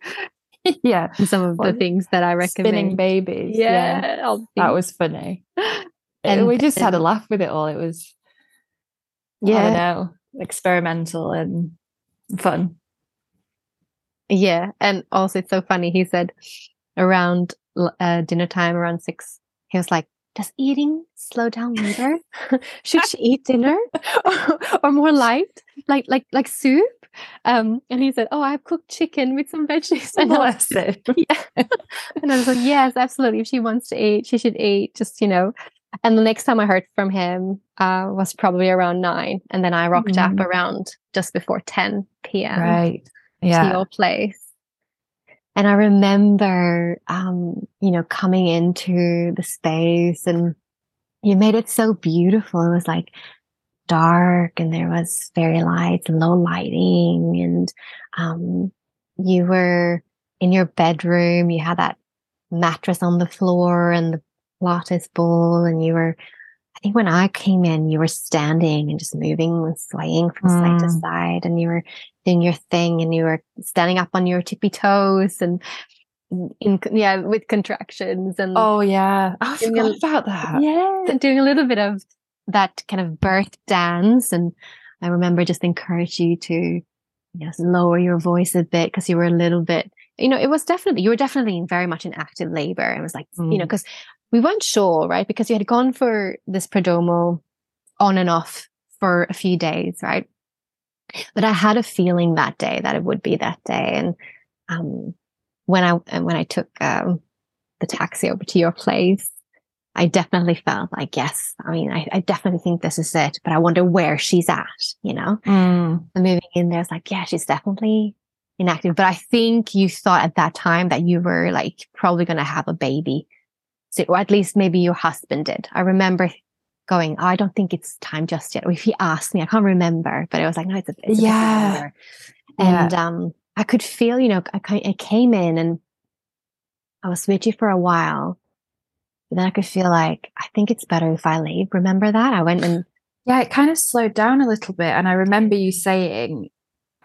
<laughs> yeah some of the things that I recommend. spinning babies Yeah, the that was funny And we just had a laugh with it all it was yeah, know experimental and fun yeah. And also, it's so funny. He said around uh, dinner time, around six, he was like, "Does eating slow down later? <laughs> Should she <laughs> eat dinner or, <laughs> or more light, like like like soup?" Um, and he said, "Oh, I've cooked chicken with some veggies." And I was it. yeah. and I was like, yes, absolutely. If she wants to eat, she should eat. Just you know. And the next time I heard from him uh, was probably around nine, and then I rocked Mm. up around just before ten p.m. right to yeah your place. And I remember, um, you know, coming into the space and you made it so beautiful. It was like dark and there was fairy lights and low lighting and um, you were in your bedroom. You had that mattress on the floor and the lotus bowl and you were I think when I came in, you were standing and just moving and swaying from side to Mm. side, and you were doing your thing, and you were standing up on your tippy toes, and in yeah, with contractions, and Oh yeah, I Doing a- about that. yeah, and doing a little bit of that kind of birth dance. And I remember just encourage you to, you know, lower your voice a bit because you were a little bit, you know, it was definitely, you were definitely very much in active labor. It was like, you know, Mm. because we weren't sure, right? Because you had gone for this prodromal on and off for a few days, right? But I had a feeling that day that it would be that day. And um, when I and when I took um, the taxi over to your place, I definitely felt like, yes, I mean, I, I definitely think this is it, but I wonder where she's at, you know? Mm. And moving in there, it's like, yeah, she's definitely inactive. But I think you thought at that time that you were like probably going to have a baby. So, or at least maybe your husband did. I remember going, oh, I don't think it's time just yet. Or if he asked me, I can't remember, but it was like, no, it's a, it's a Yeah. And um, I could feel, you know, I, I came in and I was with you for a while. But then I could feel like, I think it's better if I leave. Remember that? I went and <sighs> Yeah, it kind of slowed down a little bit, and I remember you saying,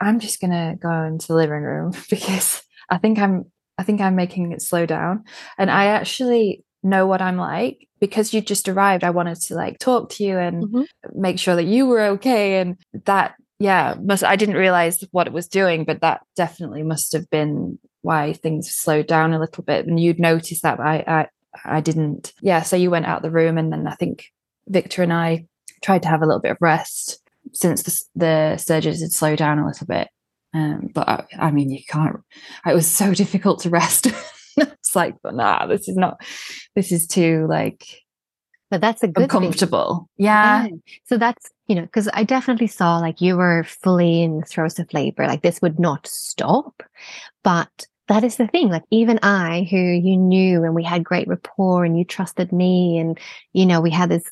"I'm just gonna go into the living room <laughs> because I think I'm, I think I'm making it slow down." And I actually know what I'm like because you just arrived. I wanted to like talk to you and Mhm. make sure that you were okay, and that, yeah, must. I didn't realize what it was doing, but that definitely must have been why things slowed down a little bit, and you'd notice that. I, I, I didn't. Yeah, so you went out the room, and then I think Victor and I tried to have a little bit of rest since the, the surgeries had slowed down a little bit. Um, but I, I mean, you can't. It was so <laughs> difficult to rest. <laughs> it's like, nah, this is not. This is too like but that's a good uncomfortable. Yeah. Yeah. So that's, you know, because I definitely saw like you were fully in the throes of labor, like this would not stop. But that is the thing. Like even I, who you knew and we had great rapport and you trusted me and, you know, we had this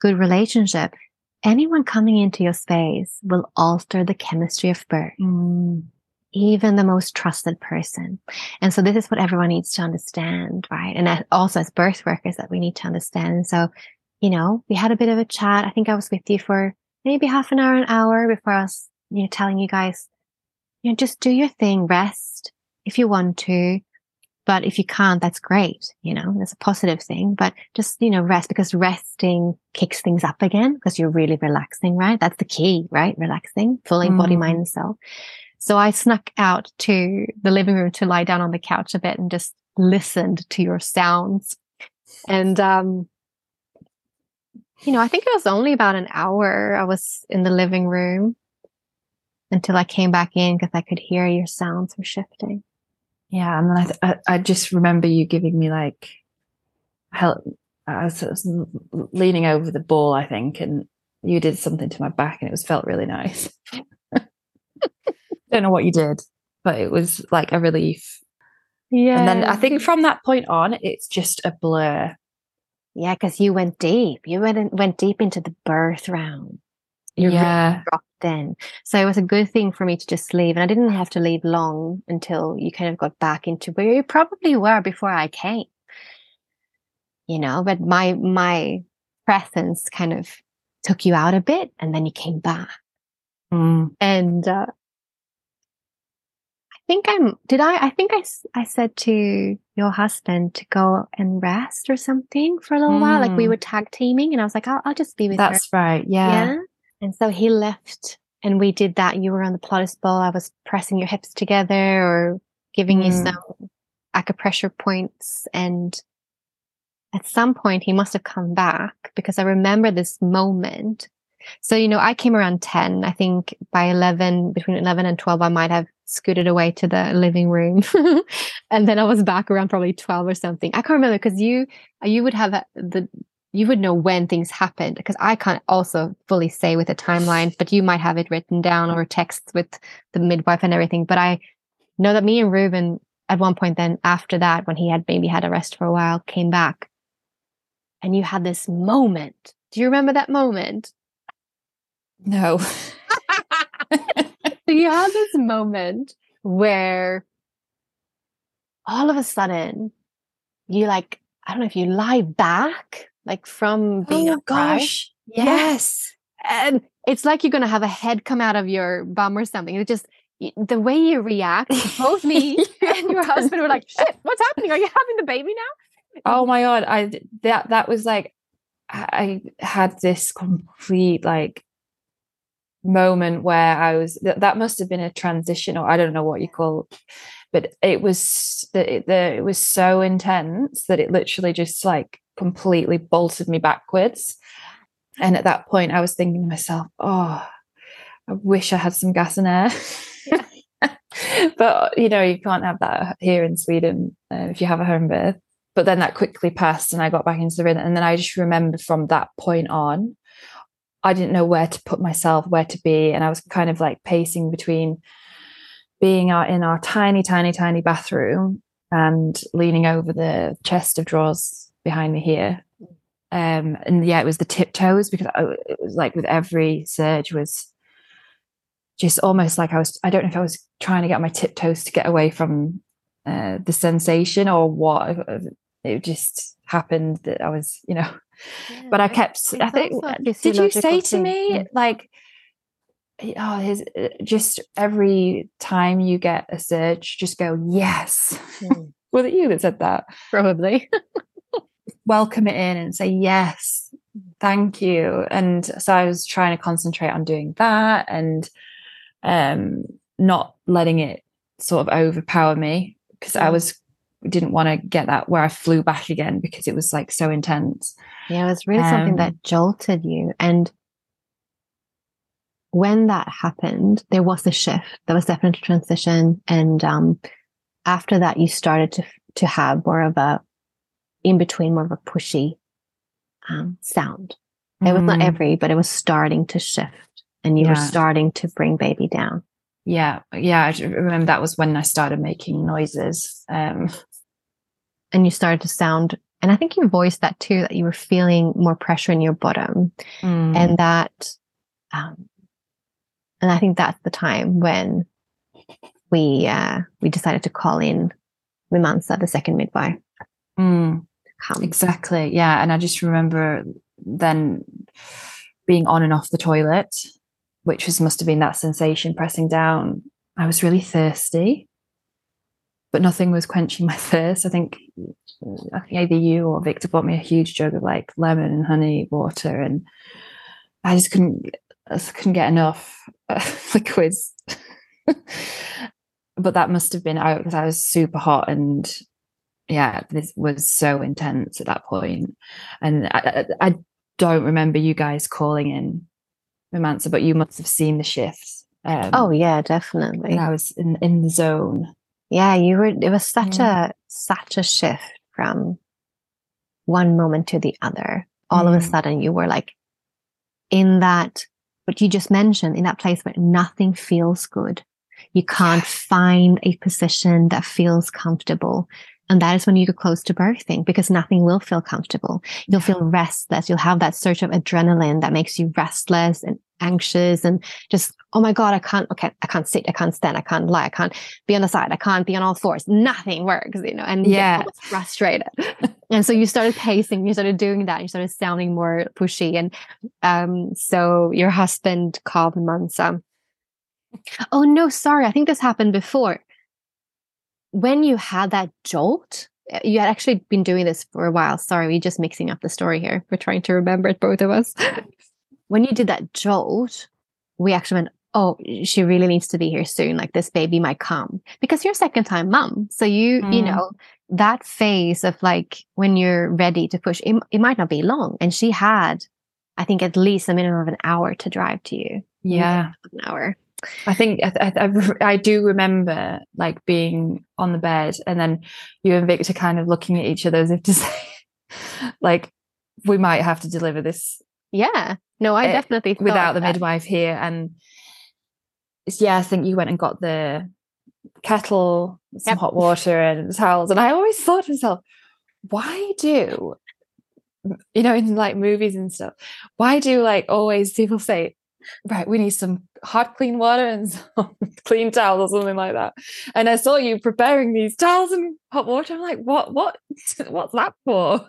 good relationship. Anyone coming into your space will alter the chemistry of birth Mm, even the most trusted person. And so this is what everyone needs to understand, right? And also as birth workers that we need to understand. And so, you know, we had a bit of a chat. I think I was with you for maybe half an hour, an hour before I was, you know, telling you guys, you know, just do your thing, rest if you want to. But if you can't, that's great. You know, that's a positive thing, but just, you know, rest because resting kicks things up again because you're really relaxing, right? That's the key, right? Relaxing, fully body, Mm. mind, and soul. So I snuck out to the living room to lie down on the couch a bit and just listened to your sounds. And, um, you know, I think it was only about an hour I was in the living room until I came back in because I could hear your sounds were shifting. yeah. And then I, I, I just remember you giving me like, help. I was, I was leaning over the ball, I think, and you did something to my back, and it was felt really nice. <laughs> Don't know what you did, but it was like a relief. Yeah. And then I think from that point on, it's just a blur. yeah, because you went deep. You went, in, went deep into the birth round. You really yeah. dropped in. So it was a good thing for me to just leave. And I didn't have to leave long until you kind of got back into where you probably were before I came. You know, but my my presence kind of took you out a bit and then you came back. Mm. And uh think I'm did I I think I I said to your husband to go and rest or something for a little while. Like we Mm. were tag teaming and I was like, I'll, I'll just be with her. That's right. Yeah. yeah. And so he left and we did that. You were on the Pilates ball. I was pressing your hips together or giving you Mm. some acupressure points. And at some point he must have come back because I remember this moment. So, you know, I came around 10. I think by 11, between 11 and 12, I might have scooted away to the living room. <laughs> and then I was back around probably 12 or something. I can't remember because you, you would have the, you would know when things happened because I can't also fully say with a timeline, but you might have it written down or texts with the midwife and everything. But I know that me and Ruben at one point then after that, when he had maybe had a rest for a while, came back. and you had this moment. Do you remember that moment? No. <laughs> <laughs> So you had this moment where all of a sudden you like, I don't know if you lie back, like from being oh gosh. Yes. and it's like you're gonna have a head come out of your bum or something. It just the way you react, both me <laughs> and your husband were like, "Shit, what's happening? Are you having the baby now?" Oh my god, I that that was like I had this complete like moment where I was that, that must have been a transition or I don't know what you call but it was the, the it was so intense that it literally just like completely bolted me backwards. And at that point I was thinking to myself oh I wish I had some gas and air. <laughs> But you know you can't have that here in Sweden uh, if you have a home birth. But then that quickly passed and I got back into the rhythm. And then I just remember from that point on I didn't know where to put myself, where to be. And I was kind of like pacing between being out in our tiny, tiny, tiny bathroom and leaning over the chest of drawers behind me here. Um, and yeah, it was the tiptoes because I, it was like with every surge was just almost like I was, I don't know if I was trying to get my tiptoes to get away from uh, the sensation or what. It just happened that I was, you know, <laughs> but I kept. I think. Did you say to me like, "Oh, his just every time you get a surge, just go yes." Mm. <laughs> Was it you that said that? Probably. Welcome it in and say yes, thank you. And so I was trying to concentrate on doing that and um not letting it sort of overpower me because I Mm. was didn't want to get that where I flew back again because it was like so intense. Yeah, it was really something Um, that jolted you. And when that happened, there was a shift. There was definitely a transition. And um, after that, you started to to have more of a in between, more of a pushy um, sound. It was not Mm. every, but it was starting to shift, and you were starting to bring baby down. Yeah, yeah. I remember that was when I started making noises. Um, And you started to sound, and I think you voiced that too, that you were feeling more pressure in your bottom. mm, and that um, and i think that's the time when we uh, we decided to call in Mimansa, the second midwife mm, exactly. Yeah, and I just remember then being on and off the toilet, which was must have been that sensation pressing down. I was really thirsty, but nothing was quenching my <laughs> thirst. I think I think either you or Victor bought me a huge jug of like lemon and honey water, and I just couldn't I just couldn't get enough <laughs> liquids. <laughs> but that must have been out because I was super hot and yeah, this was so intense at that point. And I, I, I don't remember you guys calling in Romancer, but you must have seen the shifts. Um, oh yeah definitely and I was in in the zone. Yeah you were it was such a such a shift from one moment to the other. All of a Mm. sudden you were like in that what you just mentioned in that place where nothing feels good. You can't find a position that feels comfortable and that is when you get close to birthing because nothing will feel comfortable. You'll feel restless. You'll have that surge of adrenaline that makes you restless and anxious and just oh my god i can't okay i can't sit i can't stand i can't lie i can't be on the side i can't be on all fours. Nothing works you know and Yeah. frustrated. <laughs> And so you started pacing you started doing that you started sounding more pushy. And um so your husband called Mansa. Oh no sorry i think this happened before when you had that jolt uh, you had actually been doing this for a while. Sorry we're just mixing up the story here. We're trying to remember it both of us. <laughs> When you did that jolt we actually went oh she really needs to be here soon. Like this baby might come. Because you're second time mom so you you Mm. know that phase of like when you're ready to push it, it might not be long and she had i think at least a minimum of an hour to drive to you. Yeah, an hour I think I, I, I- do remember like being on the bed and then you and Victor kind of looking at each other as if to <laughs> say, like, we might have to deliver this yeah no i Eh, definitely without the that. midwife here. And yeah, I think you went and got the kettle, some Yep. hot water and towels. And I always thought to myself, why do you know, in like movies and stuff, why do like always people say, right, we need some hot, clean water and <laughs> some clean towels or something like that. And I saw you preparing these towels and hot water. I'm like, what, what, <laughs> what's that for?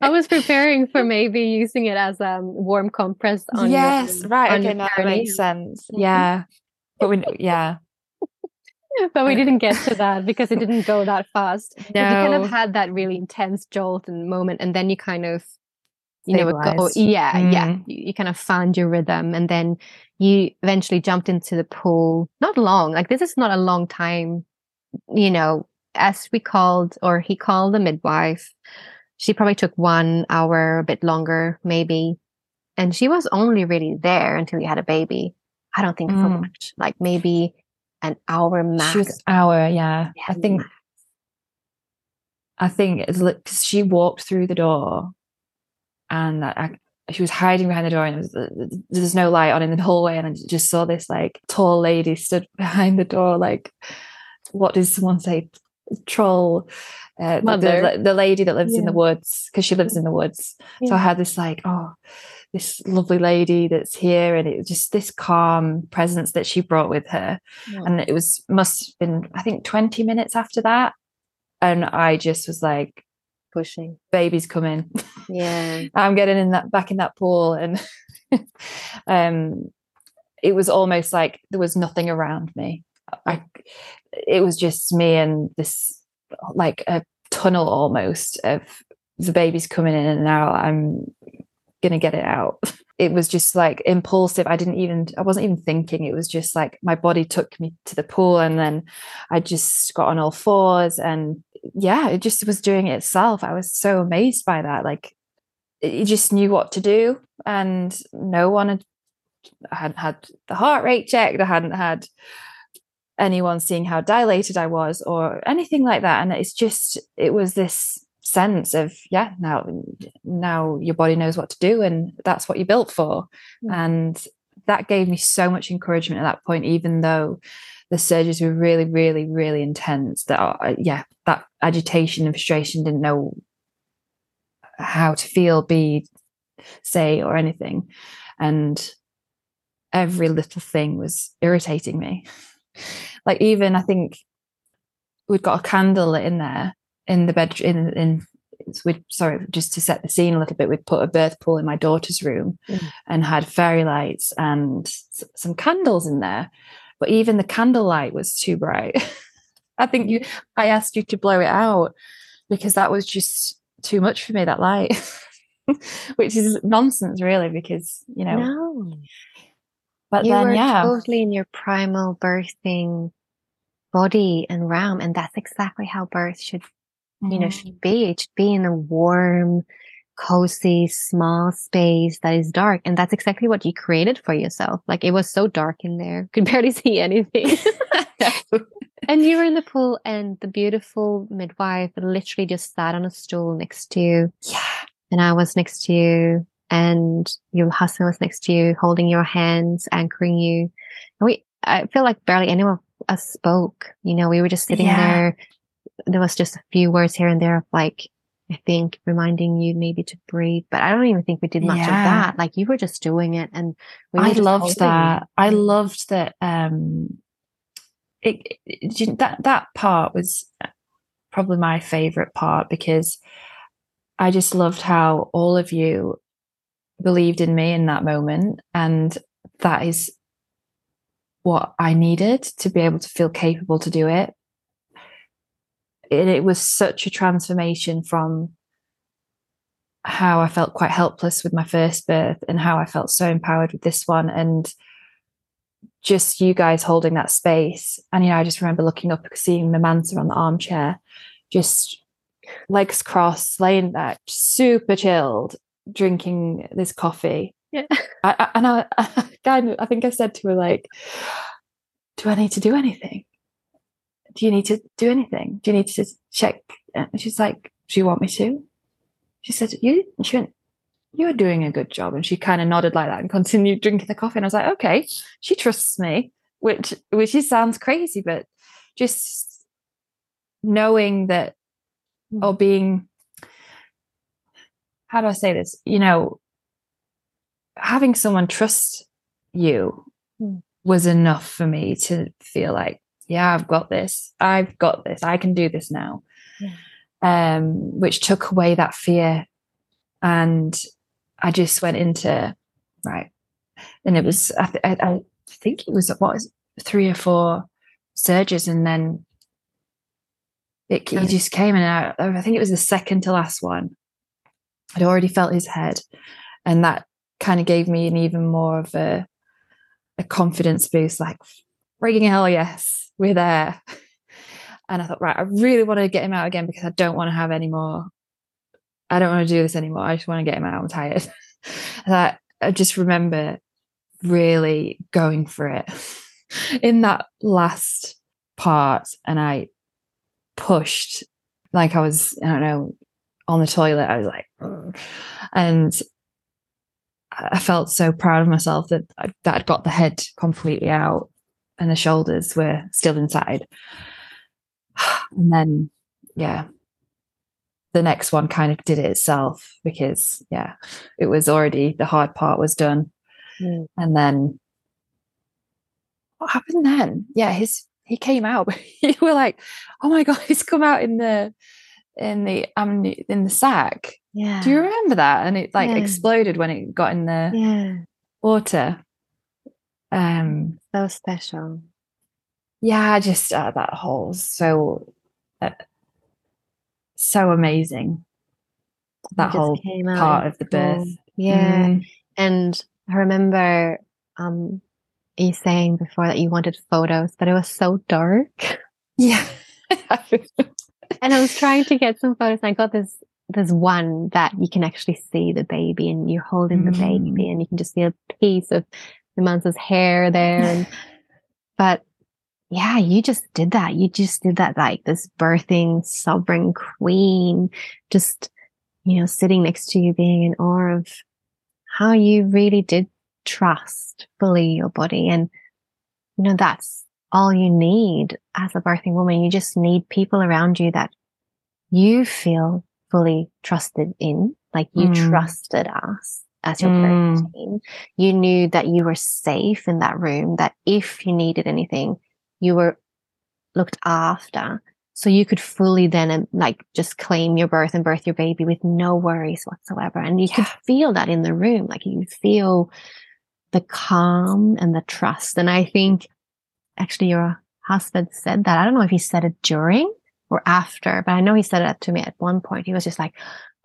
I was preparing for <laughs> maybe using it as a um, warm compress on yes, your, right. on Okay, now that makes sense. Yeah. But we, yeah. but we didn't get to that because it didn't go that fast. But You kind of had that really intense jolt and moment, and then you kind of, you know, go, yeah, yeah. Mm. You, you kind of found your rhythm, and then you eventually jumped into the pool. Not long, like this is not a long time, you know. As we called, or he called the midwife. She probably took one hour, a bit longer, maybe, and she was only really there until you had a baby. I don't think Mm. much, like maybe an hour max. She was hour, yeah. Yeah, I think I think it's because she walked through the door, and I, I, she was hiding behind the door, and was, there's no light on in the hallway, and I just saw this like tall lady stood <laughs> behind the door, like what does someone say, troll, uh, the, the, lady that lives in the woods because she lives in the woods. So I Yeah. had this like oh. This lovely lady that's here, and it was just this calm presence that she brought with her and it was must have been i think 20 minutes after that and i just was like pushing. baby's coming Yeah. <laughs> i'm getting in that back in that pool and <laughs> um it was almost like there was nothing around me i it was just me and this like a tunnel almost of the baby's coming in and out i'm gonna get it out. It was just like impulsive. I didn't even i wasn't even thinking. It was just like my body took me to the pool and then i just got on all fours and yeah it just was doing it itself. I was so amazed by that. Like it just knew what to do and no one had I hadn't had the heart rate checked. I hadn't had anyone seeing how dilated i was or anything like that. And it's just it was this sense of yeah now now your body knows what to do and that's what you're built for. And that gave me so much encouragement at that point even though the surges were really really really intense that uh, yeah that agitation and frustration didn't know how to feel be say or anything. And every little thing was irritating me. <laughs> Like even i think we'd got a candle lit in there in the bed in in we sorry just to set the scene a little bit we'd put a birth pool in my daughter's room Mm. and had fairy lights and s- some candles in there but even the candlelight was too bright <laughs> i think you i asked you to blow it out because that was just too much for me that light <laughs> which is nonsense really because you know No. but you then yeah totally in your primal birthing body and realm. And that's exactly how birth should, you know, Mhm. should be. It should be in a warm, cozy, small space that is dark. And that's exactly what you created for yourself. Like it was so dark in there. <laughs> Could barely see anything. <laughs> and you were in the pool and the beautiful midwife literally just sat on a stool next to you. yeah and I was next to you, and your husband was next to you, holding your hands, anchoring you. And we, I feel like barely anyone of us spoke. You know, we were just sitting Yeah. there. There was just a few words here and there of like, I think reminding you maybe to breathe, but I don't even think we did much of that. Like you were just doing it, and we I loved that. I Mm. loved that. Um, it, it- that that part was probably my favorite part because I just loved how all of you believed in me in that moment, and that is what I needed to be able to feel capable to do it. It, it was such a transformation from how I felt quite helpless with my first birth and how I felt so empowered with this one and just you guys holding that space. And you know, I just remember looking up, seeing Mamansa on the armchair, just legs crossed, laying there, super chilled, drinking this coffee. Yeah. I, I, and I, <laughs> I I think I said to her like, "Do I need to do anything? Do you need to do anything? Do you need to check?" And she's like, "Do you want me to?" She said, "You." She went, "You're doing a good job." And she kind of nodded like that and continued drinking the coffee. And I was like, "Okay, she trusts me," which which is, sounds crazy, but just knowing that or being how do I say this? You know, having someone trust you Mm. was enough for me to feel like, yeah, I've got this. I've got this. I can do this now. Um, which took away that fear. And I just went into right. And it was, I, th- I, I think it was what was three or four surges, and then it, he just came in and out. I think it was the second to last one. I'd already felt his head, and that kind of gave me an even more of a a confidence boost. Like, frigging hell, yes, we're there. And I thought, right, I really want to get him out again because I don't want to have any more. I don't want to do this anymore. I just want to get him out. I'm tired. <laughs> I, I just remember really going for it <laughs> in that last part, and I pushed like I was, I don't know, on the toilet. I was like, "Ugh." and I I felt so proud of myself that I, that I'd got the head completely out and the shoulders were still inside. <sighs> And then, yeah, the next one kind of did it itself because, yeah, it was already the hard part was done. Mm. And then what happened then? Yeah, his he came out. <laughs> you were like, oh my god, <laughs> he's come out in the in the um in the sac. Yeah. Do you remember that? And it like Yeah. exploded when it got in the Yeah. water. Um, So special. yeah, just uh, that whole so uh, so amazing. That whole part of the birth. Yeah. Mm. And I remember um you saying before that you wanted photos, but it was so dark. <laughs> yeah. And I was trying to <laughs> get some photos and I got this this one that you can actually see the baby and you're holding the baby Mm. and you can just see a piece of Imansa's hair there and <laughs> but yeah, you just did that. You just did that like this birthing sovereign queen, just you know, sitting next to you being in awe of how you really did trust fully your body. And you know, that's all you need as a birthing woman. You just need people around you that you feel fully trusted in, like you Mm. trusted us as your Mm. team. You knew that you were safe in that room, that if you needed anything, you were looked after. So you could fully then um, like just claim your birth and birth your baby with no worries whatsoever. And you could feel that in the room. Like you feel the calm and the trust. And I think actually your husband said that. I don't know if he said it during or after, but I know he said it to me at one point. He was just like,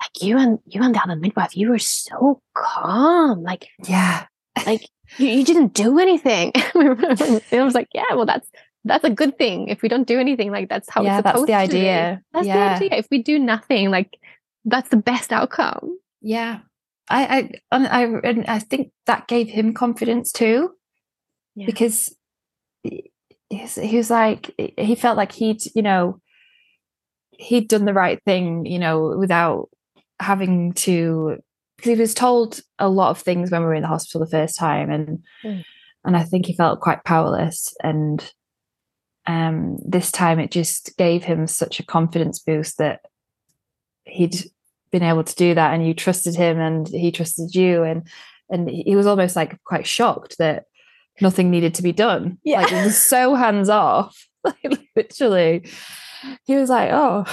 like you and you and the other midwife, you were so calm. Like Yeah. like you, you didn't do anything. <laughs> and I was like, yeah, well, that's that's a good thing. If we don't do anything, like that's how Yeah, it's that's supposed the to be. idea. That's Yeah. the idea. If we do nothing, like that's the best outcome. Yeah. I I and I and I think that gave him confidence too. Yeah. Because he was like he felt like he'd, you know, he'd done the right thing, you know, without having to because he was told a lot of things when we were in the hospital the first time and Mm. and I think he felt quite powerless and um this time it just gave him such a confidence boost that he'd been able to do that and you trusted him and he trusted you and and he was almost like quite shocked that nothing needed to be done Yeah. like it was so hands off <laughs> like literally he was like oh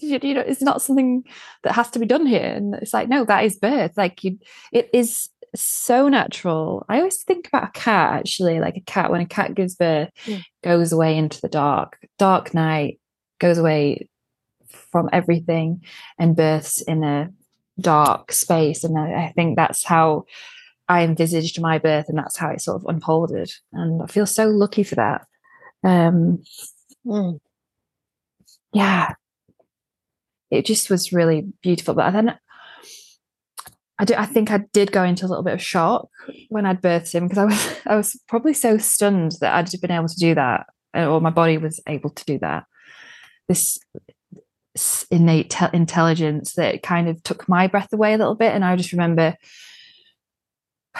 you know it's not something that has to be done here and it's like no that is birth. Like you it is so natural. I always think about a cat actually like a cat when a cat gives birth Yeah. goes away into the dark. Dark night goes away from everything and births in a dark space and i I think that's how i envisaged my birth and that's how it sort of unfolded and i feel so lucky for that. Um Mm. yeah it just was really beautiful. But then I, do, I think I did go into a little bit of shock when I'd birthed him because I was <laughs> I was probably so stunned that I'd been able to do that uh, or my body was able to do that. This innate te- intelligence that kind of took my breath away a little bit and I just remember <sighs>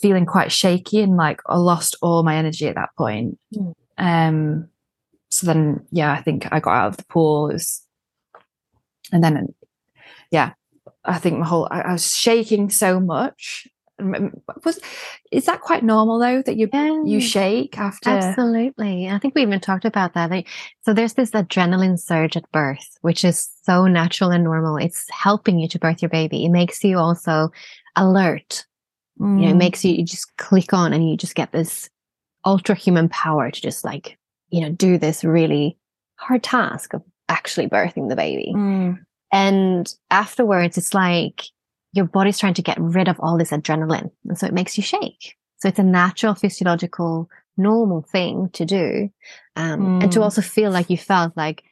feeling quite shaky and like I lost all my energy at that point. Mm. um so then yeah I think I got out of the pool. It was and then yeah I think my whole I, I was shaking so much. Was is that quite normal though that you Yeah. you shake after? Absolutely. I think we even talked about that. Like, so there's this adrenaline surge at birth, which is so natural and normal. It's helping you to birth your baby. It makes you also alert. You know, it Mm, makes you, you just click on and you just get this ultra human power to just like, you know, do this really hard task of actually birthing the baby. mm, And afterwards, it's like your body's trying to get rid of all this adrenaline. And so it makes you shake. So it's a natural, physiological, normal thing to do. Um, And to Mm. also feel like you felt like,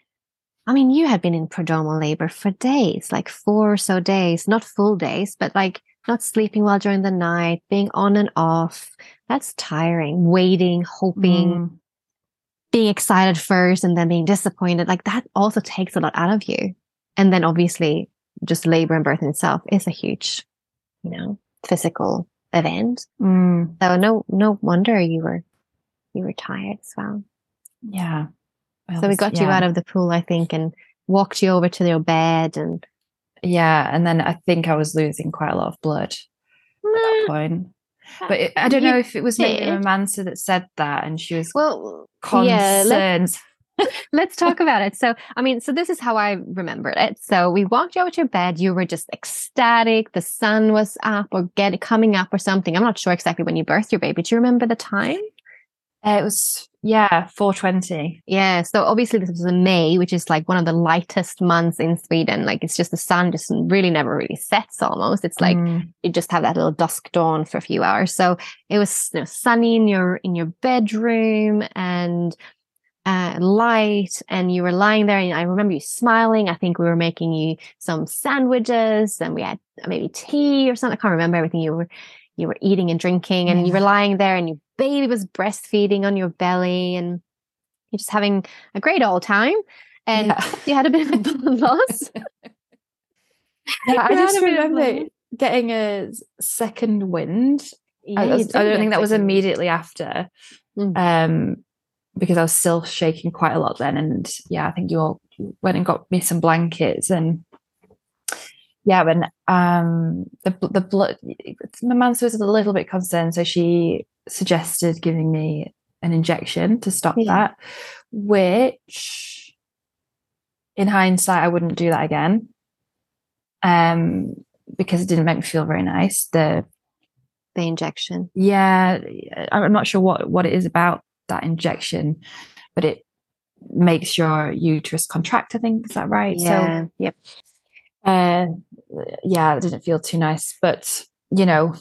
I mean, you had been in prodromal labor for days, like four or so days, not full days, but like not sleeping well during the night, being on and off. That's tiring, waiting, hoping mm. Being excited first and then being disappointed, like that also takes a lot out of you. And then obviously just labor and birth in itself is a huge, you know, physical event. Mm, So no no wonder you were you were tired as well. yeah. So we got you out of the pool, I think, and walked you over to your bed and yeah, and then I think I was losing quite a lot of blood at that point. But it, I don't know if it was maybe did. Romanza that said that, and she was well yeah, let's concerned. <laughs> let's talk about it. So, I mean, so this is how I remembered it. So we walked you over to your bed. You were just ecstatic. The sun was up or get coming up or something. I'm not sure exactly when you birthed your baby. Do you remember the time? Uh, it was yeah, four twenty. Yeah. So obviously this was in May, which is like one of the lightest months in Sweden. Like it's just the sun just really never really sets almost. It's like Mm, you just have that little dusk dawn for a few hours. So it was you know, sunny in your in your bedroom and uh, light, and you were lying there. And I remember you smiling. I think we were making you some sandwiches, and we had maybe tea or something. I can't remember everything you were you were eating and drinking, and you were lying there, and your baby was breastfeeding on your belly, and you're just having a great old time. And Yeah. <laughs> you had a bit of <laughs> blood loss. yeah, I just a remember getting a second wind. I, was- I don't think that was immediately after, Mm. um, because I was still shaking quite a lot then. And yeah, I think you all went and got me some blankets and yeah, and um, the the blood. My mum was a little bit concerned, so she suggested giving me an injection to stop Yeah. that, which, in hindsight, I wouldn't do that again, um, because it didn't make me feel very nice. The the injection. yeah, I'm not sure what what it is about that injection, but it makes your uterus contract. I think is that right? Yeah. yep. Uh, yeah, it didn't feel too nice, but you know,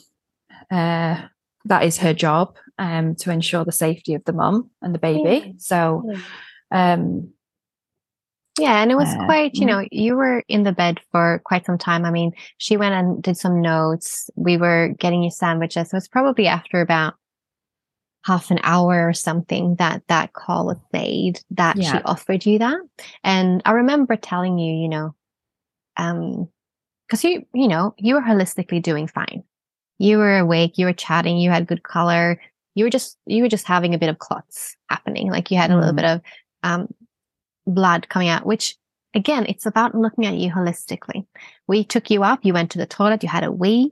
uh, that is her job, um, to ensure the safety of the mum and the baby. Yeah. So, um, Yeah, and it was Uh, quite, you know, you were in the bed for quite some time. I mean, she went and did some notes. We were getting you sandwiches. So it's probably after about half an hour or something that that call was made that she offered you that. And I remember telling you, you know, um, because you, you know, you were holistically doing fine. You were awake, you were chatting, you had good color. You were just, you were just having a bit of clots happening. Like you had a little Mm. bit of, um, blood coming out, which again, it's about looking at you holistically. We took you up, you went to the toilet, you had a wee,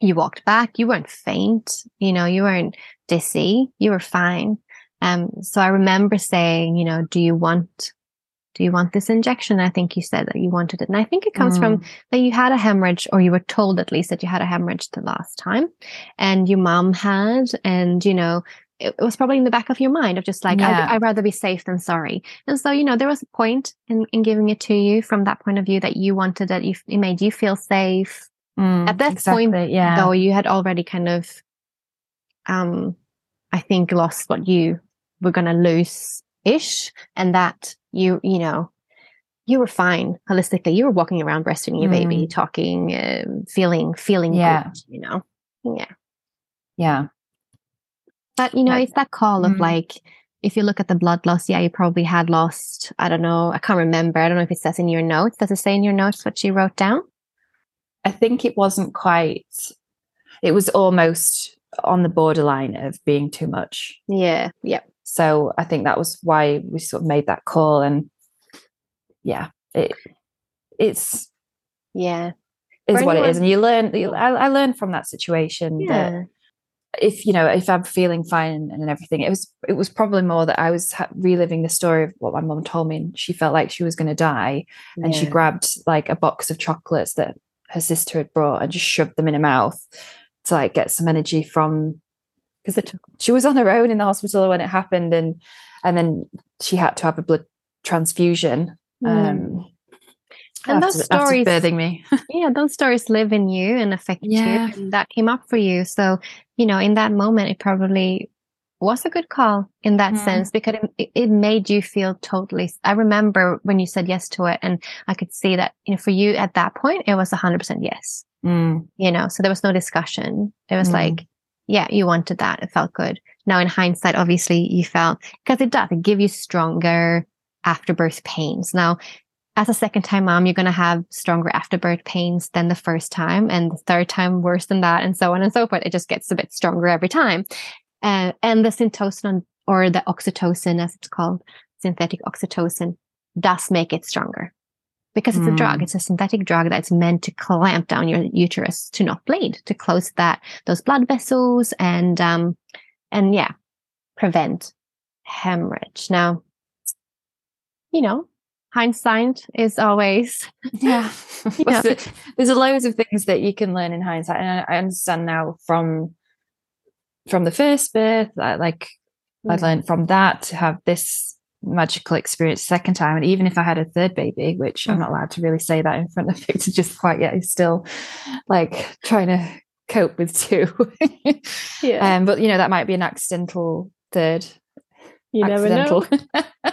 you walked back, you weren't faint, you know, you weren't dizzy, you were fine. Um, so I remember saying, you know, do you want, do you want this injection? I think you said that you wanted it. And I think it comes from that you had a hemorrhage, or you were told at least that you had a hemorrhage the last time, and your mom had, and you know, it, was probably in the back of your mind of just like, Yeah. I'd, I'd rather be safe than sorry. And so, you know, there was a point in, in giving it to you from that point of view that you wanted it, you, it made you feel safe. mm, At that point, yeah, Though you had already kind of, um, I think lost what you were going to lose ish, and that you, you know, you were fine holistically. You were walking around breastfeeding your baby, talking, um, feeling, feeling Yeah. good, you know? Yeah. yeah, But, you know, Like- it's that call of Mm. like, if you look at the blood loss, yeah, you probably had lost, I don't know, I can't remember. I don't know if it says in your notes. Does it say in your notes what you wrote down? I think it wasn't quite. It was almost on the borderline of being too much. Yeah. Yeah. So I think that was why we sort of made that call. And yeah, it it's Yeah. is For what it is, and you learn. you- I, I learned from that situation that if you know if I'm feeling fine and everything, it was it was probably more that I was ha- reliving the story of what my mom told me, and she felt like she was going to die, and she grabbed like a box of chocolates that her sister had brought and just shoved them in her mouth to like get some energy from because she was on her own in the hospital when it happened, and and then she had to have a blood transfusion. Um, And after, those stories- birthing me. <laughs> yeah, those stories live in you and affect Yeah. you. And that came up for you. So, you know, in that moment, it probably was a good call in that Mm. sense because it, it made you feel totally. I remember when you said yes to it, and I could see that, you know, for you at that point, it was 100% yes, Mm. you know, so there was no discussion. It was Mm. like, yeah, you wanted that. It felt good. Now, in hindsight, obviously, you felt because it does, it give you stronger afterbirth pains. Now, as a second time mom, you're going to have stronger afterbirth pains than the first time, and the third time worse than that, and so on and so forth. It just gets a bit stronger every time. Uh, and the syntocin or the oxytocin, as it's called, synthetic oxytocin, does make it stronger because it's a drug. Mm. It's a synthetic drug that's meant to clamp down your uterus to not bleed, to close that those blood vessels, and um, and yeah, prevent hemorrhage. Now, you know, hindsight is always Yeah. <laughs> You know, There's- loads of things that you can learn in hindsight. And I I understand now from from the first birth, like I Mm. learned from that to have this magical experience second time. And even if I had a third baby, which I'm not allowed to really say that in front of <laughs> Victor just quite yet, he's still like trying to cope with two. <laughs> Yeah. Um, but you know, that might be an accidental third. you never know. accidental. <laughs>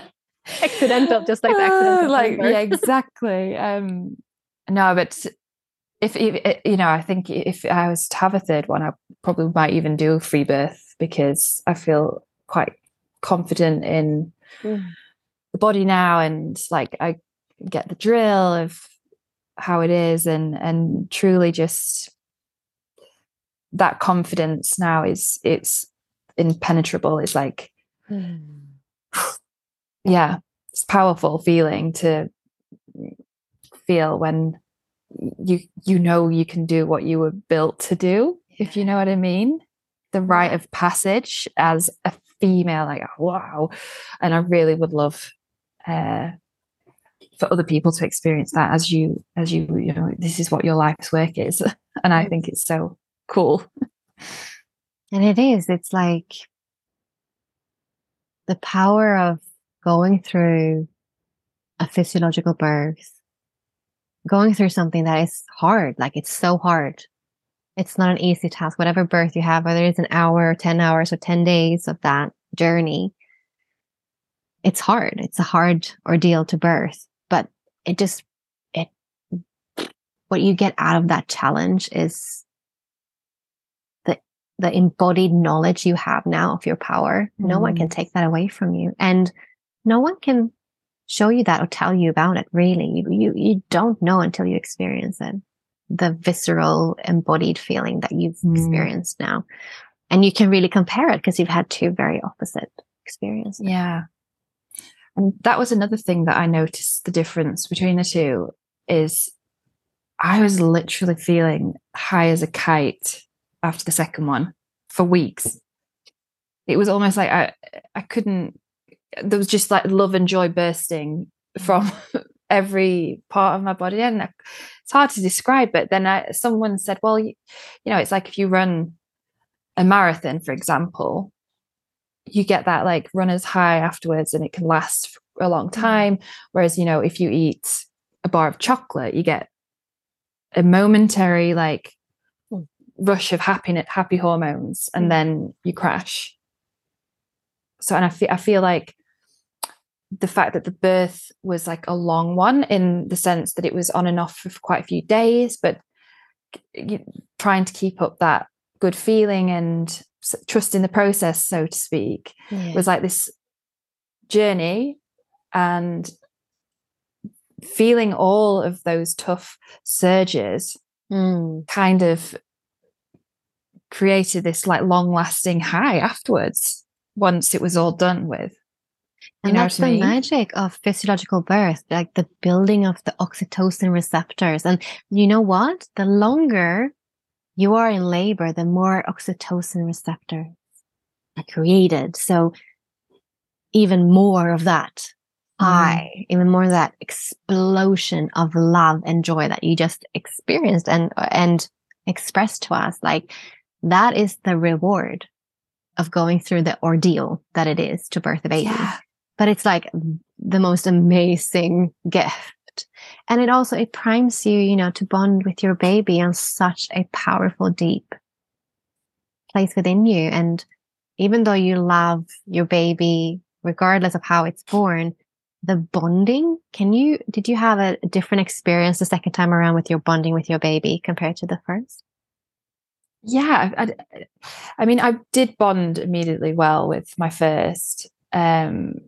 Accidental, just like the Uh, accidental like yeah exactly um no but if, if you know i think if i was to have a third one i probably might even do a free birth because i feel quite confident in Mm. the body now and like i get the drill of how it is and and truly just that confidence now is it's impenetrable. It's like <sighs> yeah it's a powerful feeling to feel when you you know you can do what you were built to do if you know what i mean. The rite of passage as a female like wow and i really would love uh for other people to experience that as you as you you know this is what your life's work is <laughs> and i think it's so cool <laughs> And it is. It's like the power of going through a physiological birth, going through something that is hard. Like it's so hard. It's not an easy task. Whatever birth you have, whether it's an hour, 10 hours, or 10 days of that journey, it's hard. It's a hard ordeal to birth, but it just, it, what you get out of that challenge is the the embodied knowledge you have now of your power. No one can mm-hmm. take that away from you. And no one can show you that or tell you about it, really. You, you, you don't know until you experience it. The visceral embodied feeling that you've Mm. experienced now. And you can really compare it because you've had two very opposite experiences. Yeah. And that was another thing that I noticed the difference between the two is I was literally feeling high as a kite after the second one for weeks. It was almost like I I couldn't there was just like love and joy bursting from <laughs> every part of my body and I- it's hard to describe but then I someone said well you, you know it's like if you run a marathon for example you get that like runner's high afterwards and it can last a long mm. time whereas you know if you eat a bar of chocolate you get a momentary like mm. rush of happiness happy hormones and mm. then you crash. So and I feel I feel like the fact that the birth was like a long one in the sense that it was on and off for quite a few days but trying to keep up that good feeling and trust in the process so to speak was like this journey and feeling all of those tough surges Mm. kind of created this like long lasting high afterwards once it was all done with And know that's the mean? magic of physiological birth, like the building of the oxytocin receptors. And you know what? The longer you are in labor, the more oxytocin receptors are created. So even more of that mm-hmm. high, even more of that explosion of love and joy that you just experienced and and expressed to us. Like that is the reward of going through the ordeal that it is to birth a baby Yeah. But it's like the most amazing gift. And it also it primes you you know to bond with your baby on such a powerful deep place within you. And even though you love your baby regardless of how it's born the bonding can you did you have a, different experience the second time around with your bonding with your baby compared to the first? Yeah I, I, I mean i did bond immediately well with my first um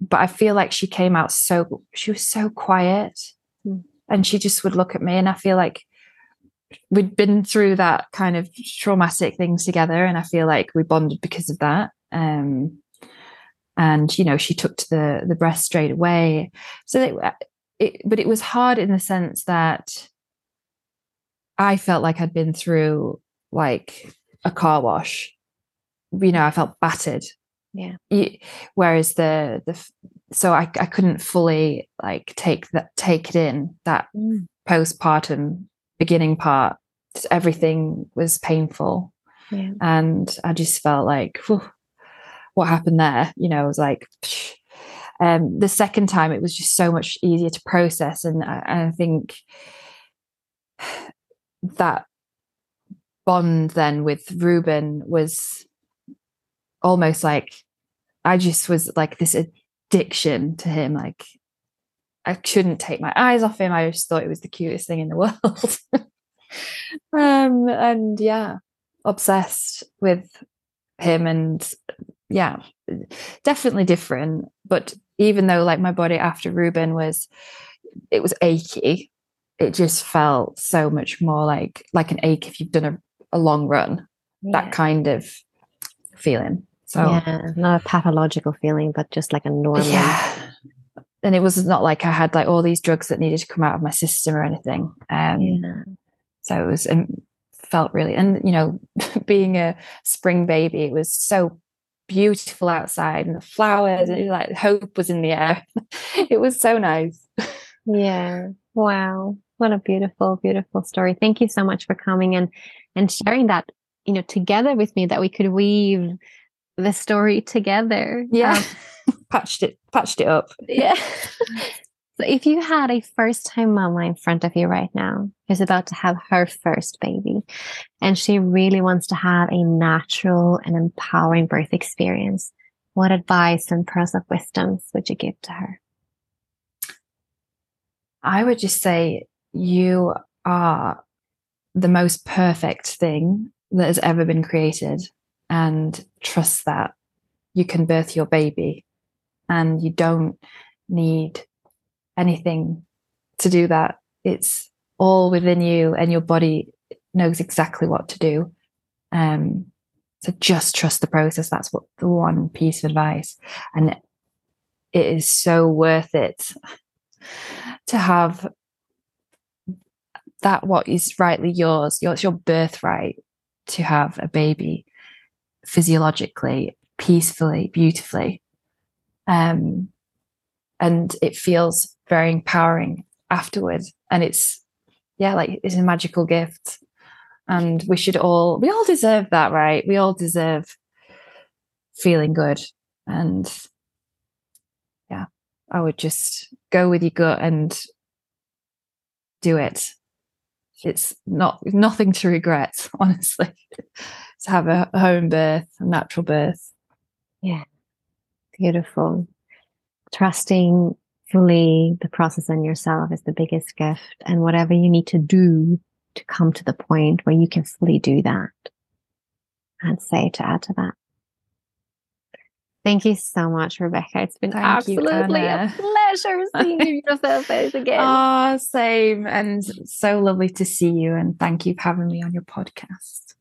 but i feel like she came out so she was so quiet. Mm. and she just would look at me and i feel like we'd been through that kind of traumatic things together and i feel like we bonded because of that. Um and you know she took to the the breast straight away. So that it, but it was hard in the sense that i felt like i'd been through like a car wash. You know i felt battered Yeah. Whereas the the so i, I couldn't fully like take that take it in that postpartum beginning part everything was painful yeah and I just felt like, what happened there? You know, I was like, psh. um, the second time it was just so much easier to process, and I, I think that bond then with Ruben was almost like I just was like this addiction to him, like. I couldn't take my eyes off him. I just thought it was the cutest thing in the <laughs> world. um, and yeah, obsessed with him and yeah definitely different but even though like my body after Ruben was it was achy it just felt so much more like like an ache if you've done a, a long run that kind of feeling so yeah not a pathological feeling but just like a normal yeah and it was not like I had like all these drugs that needed to come out of my system or anything um Yeah. so it was um, felt really and you know <laughs> being a spring baby it was so beautiful outside and the flowers and like hope was in the air <laughs> it was so nice Yeah. Wow. What a beautiful, beautiful story. Thank you so much for coming and and sharing that, you know, together with me that we could weave the story together. yeah Um, <laughs> patched it patched it up yeah. so if you had a first time mama in front of you right now who's about to have her first baby and she really wants to have a natural and empowering birth experience, what advice and pearls of wisdoms would you give to her? I would just say you are the most perfect thing that has ever been created and trust that you can birth your baby and you don't need anything to do that. It's all within you and your body knows exactly what to do. Um, so just trust the process. That's what the one piece of advice. And it is so worth it <laughs> to have that what is rightly yours your, it's your birthright to have a baby physiologically peacefully beautifully. Um and it feels very empowering afterwards and it's yeah like it's a magical gift. And we should all we all deserve that right? We all deserve feeling good. And yeah i would just go with your gut and do it it's not nothing to regret <laughs> honestly to have a home birth a natural birth Yeah, Beautiful. Trusting fully the process and yourself is the biggest gift. And whatever you need to do to come to the point where you can fully do that, I'd say to add to that. Thank you so much, Rebecca. It's been Thank you, absolutely a pleasure <laughs> seeing you your beautiful face again. oh same and so lovely to see you and thank you for having me on your podcast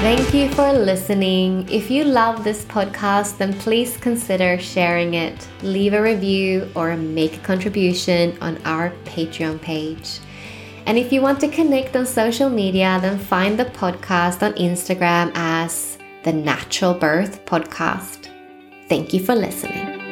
Thank you for listening. If you love this podcast, then please consider sharing it, leave a review, or make a contribution on our Patreon page. And if you want to connect on social media, then find the podcast on Instagram as the Natural Birth Podcast. Thank you for listening.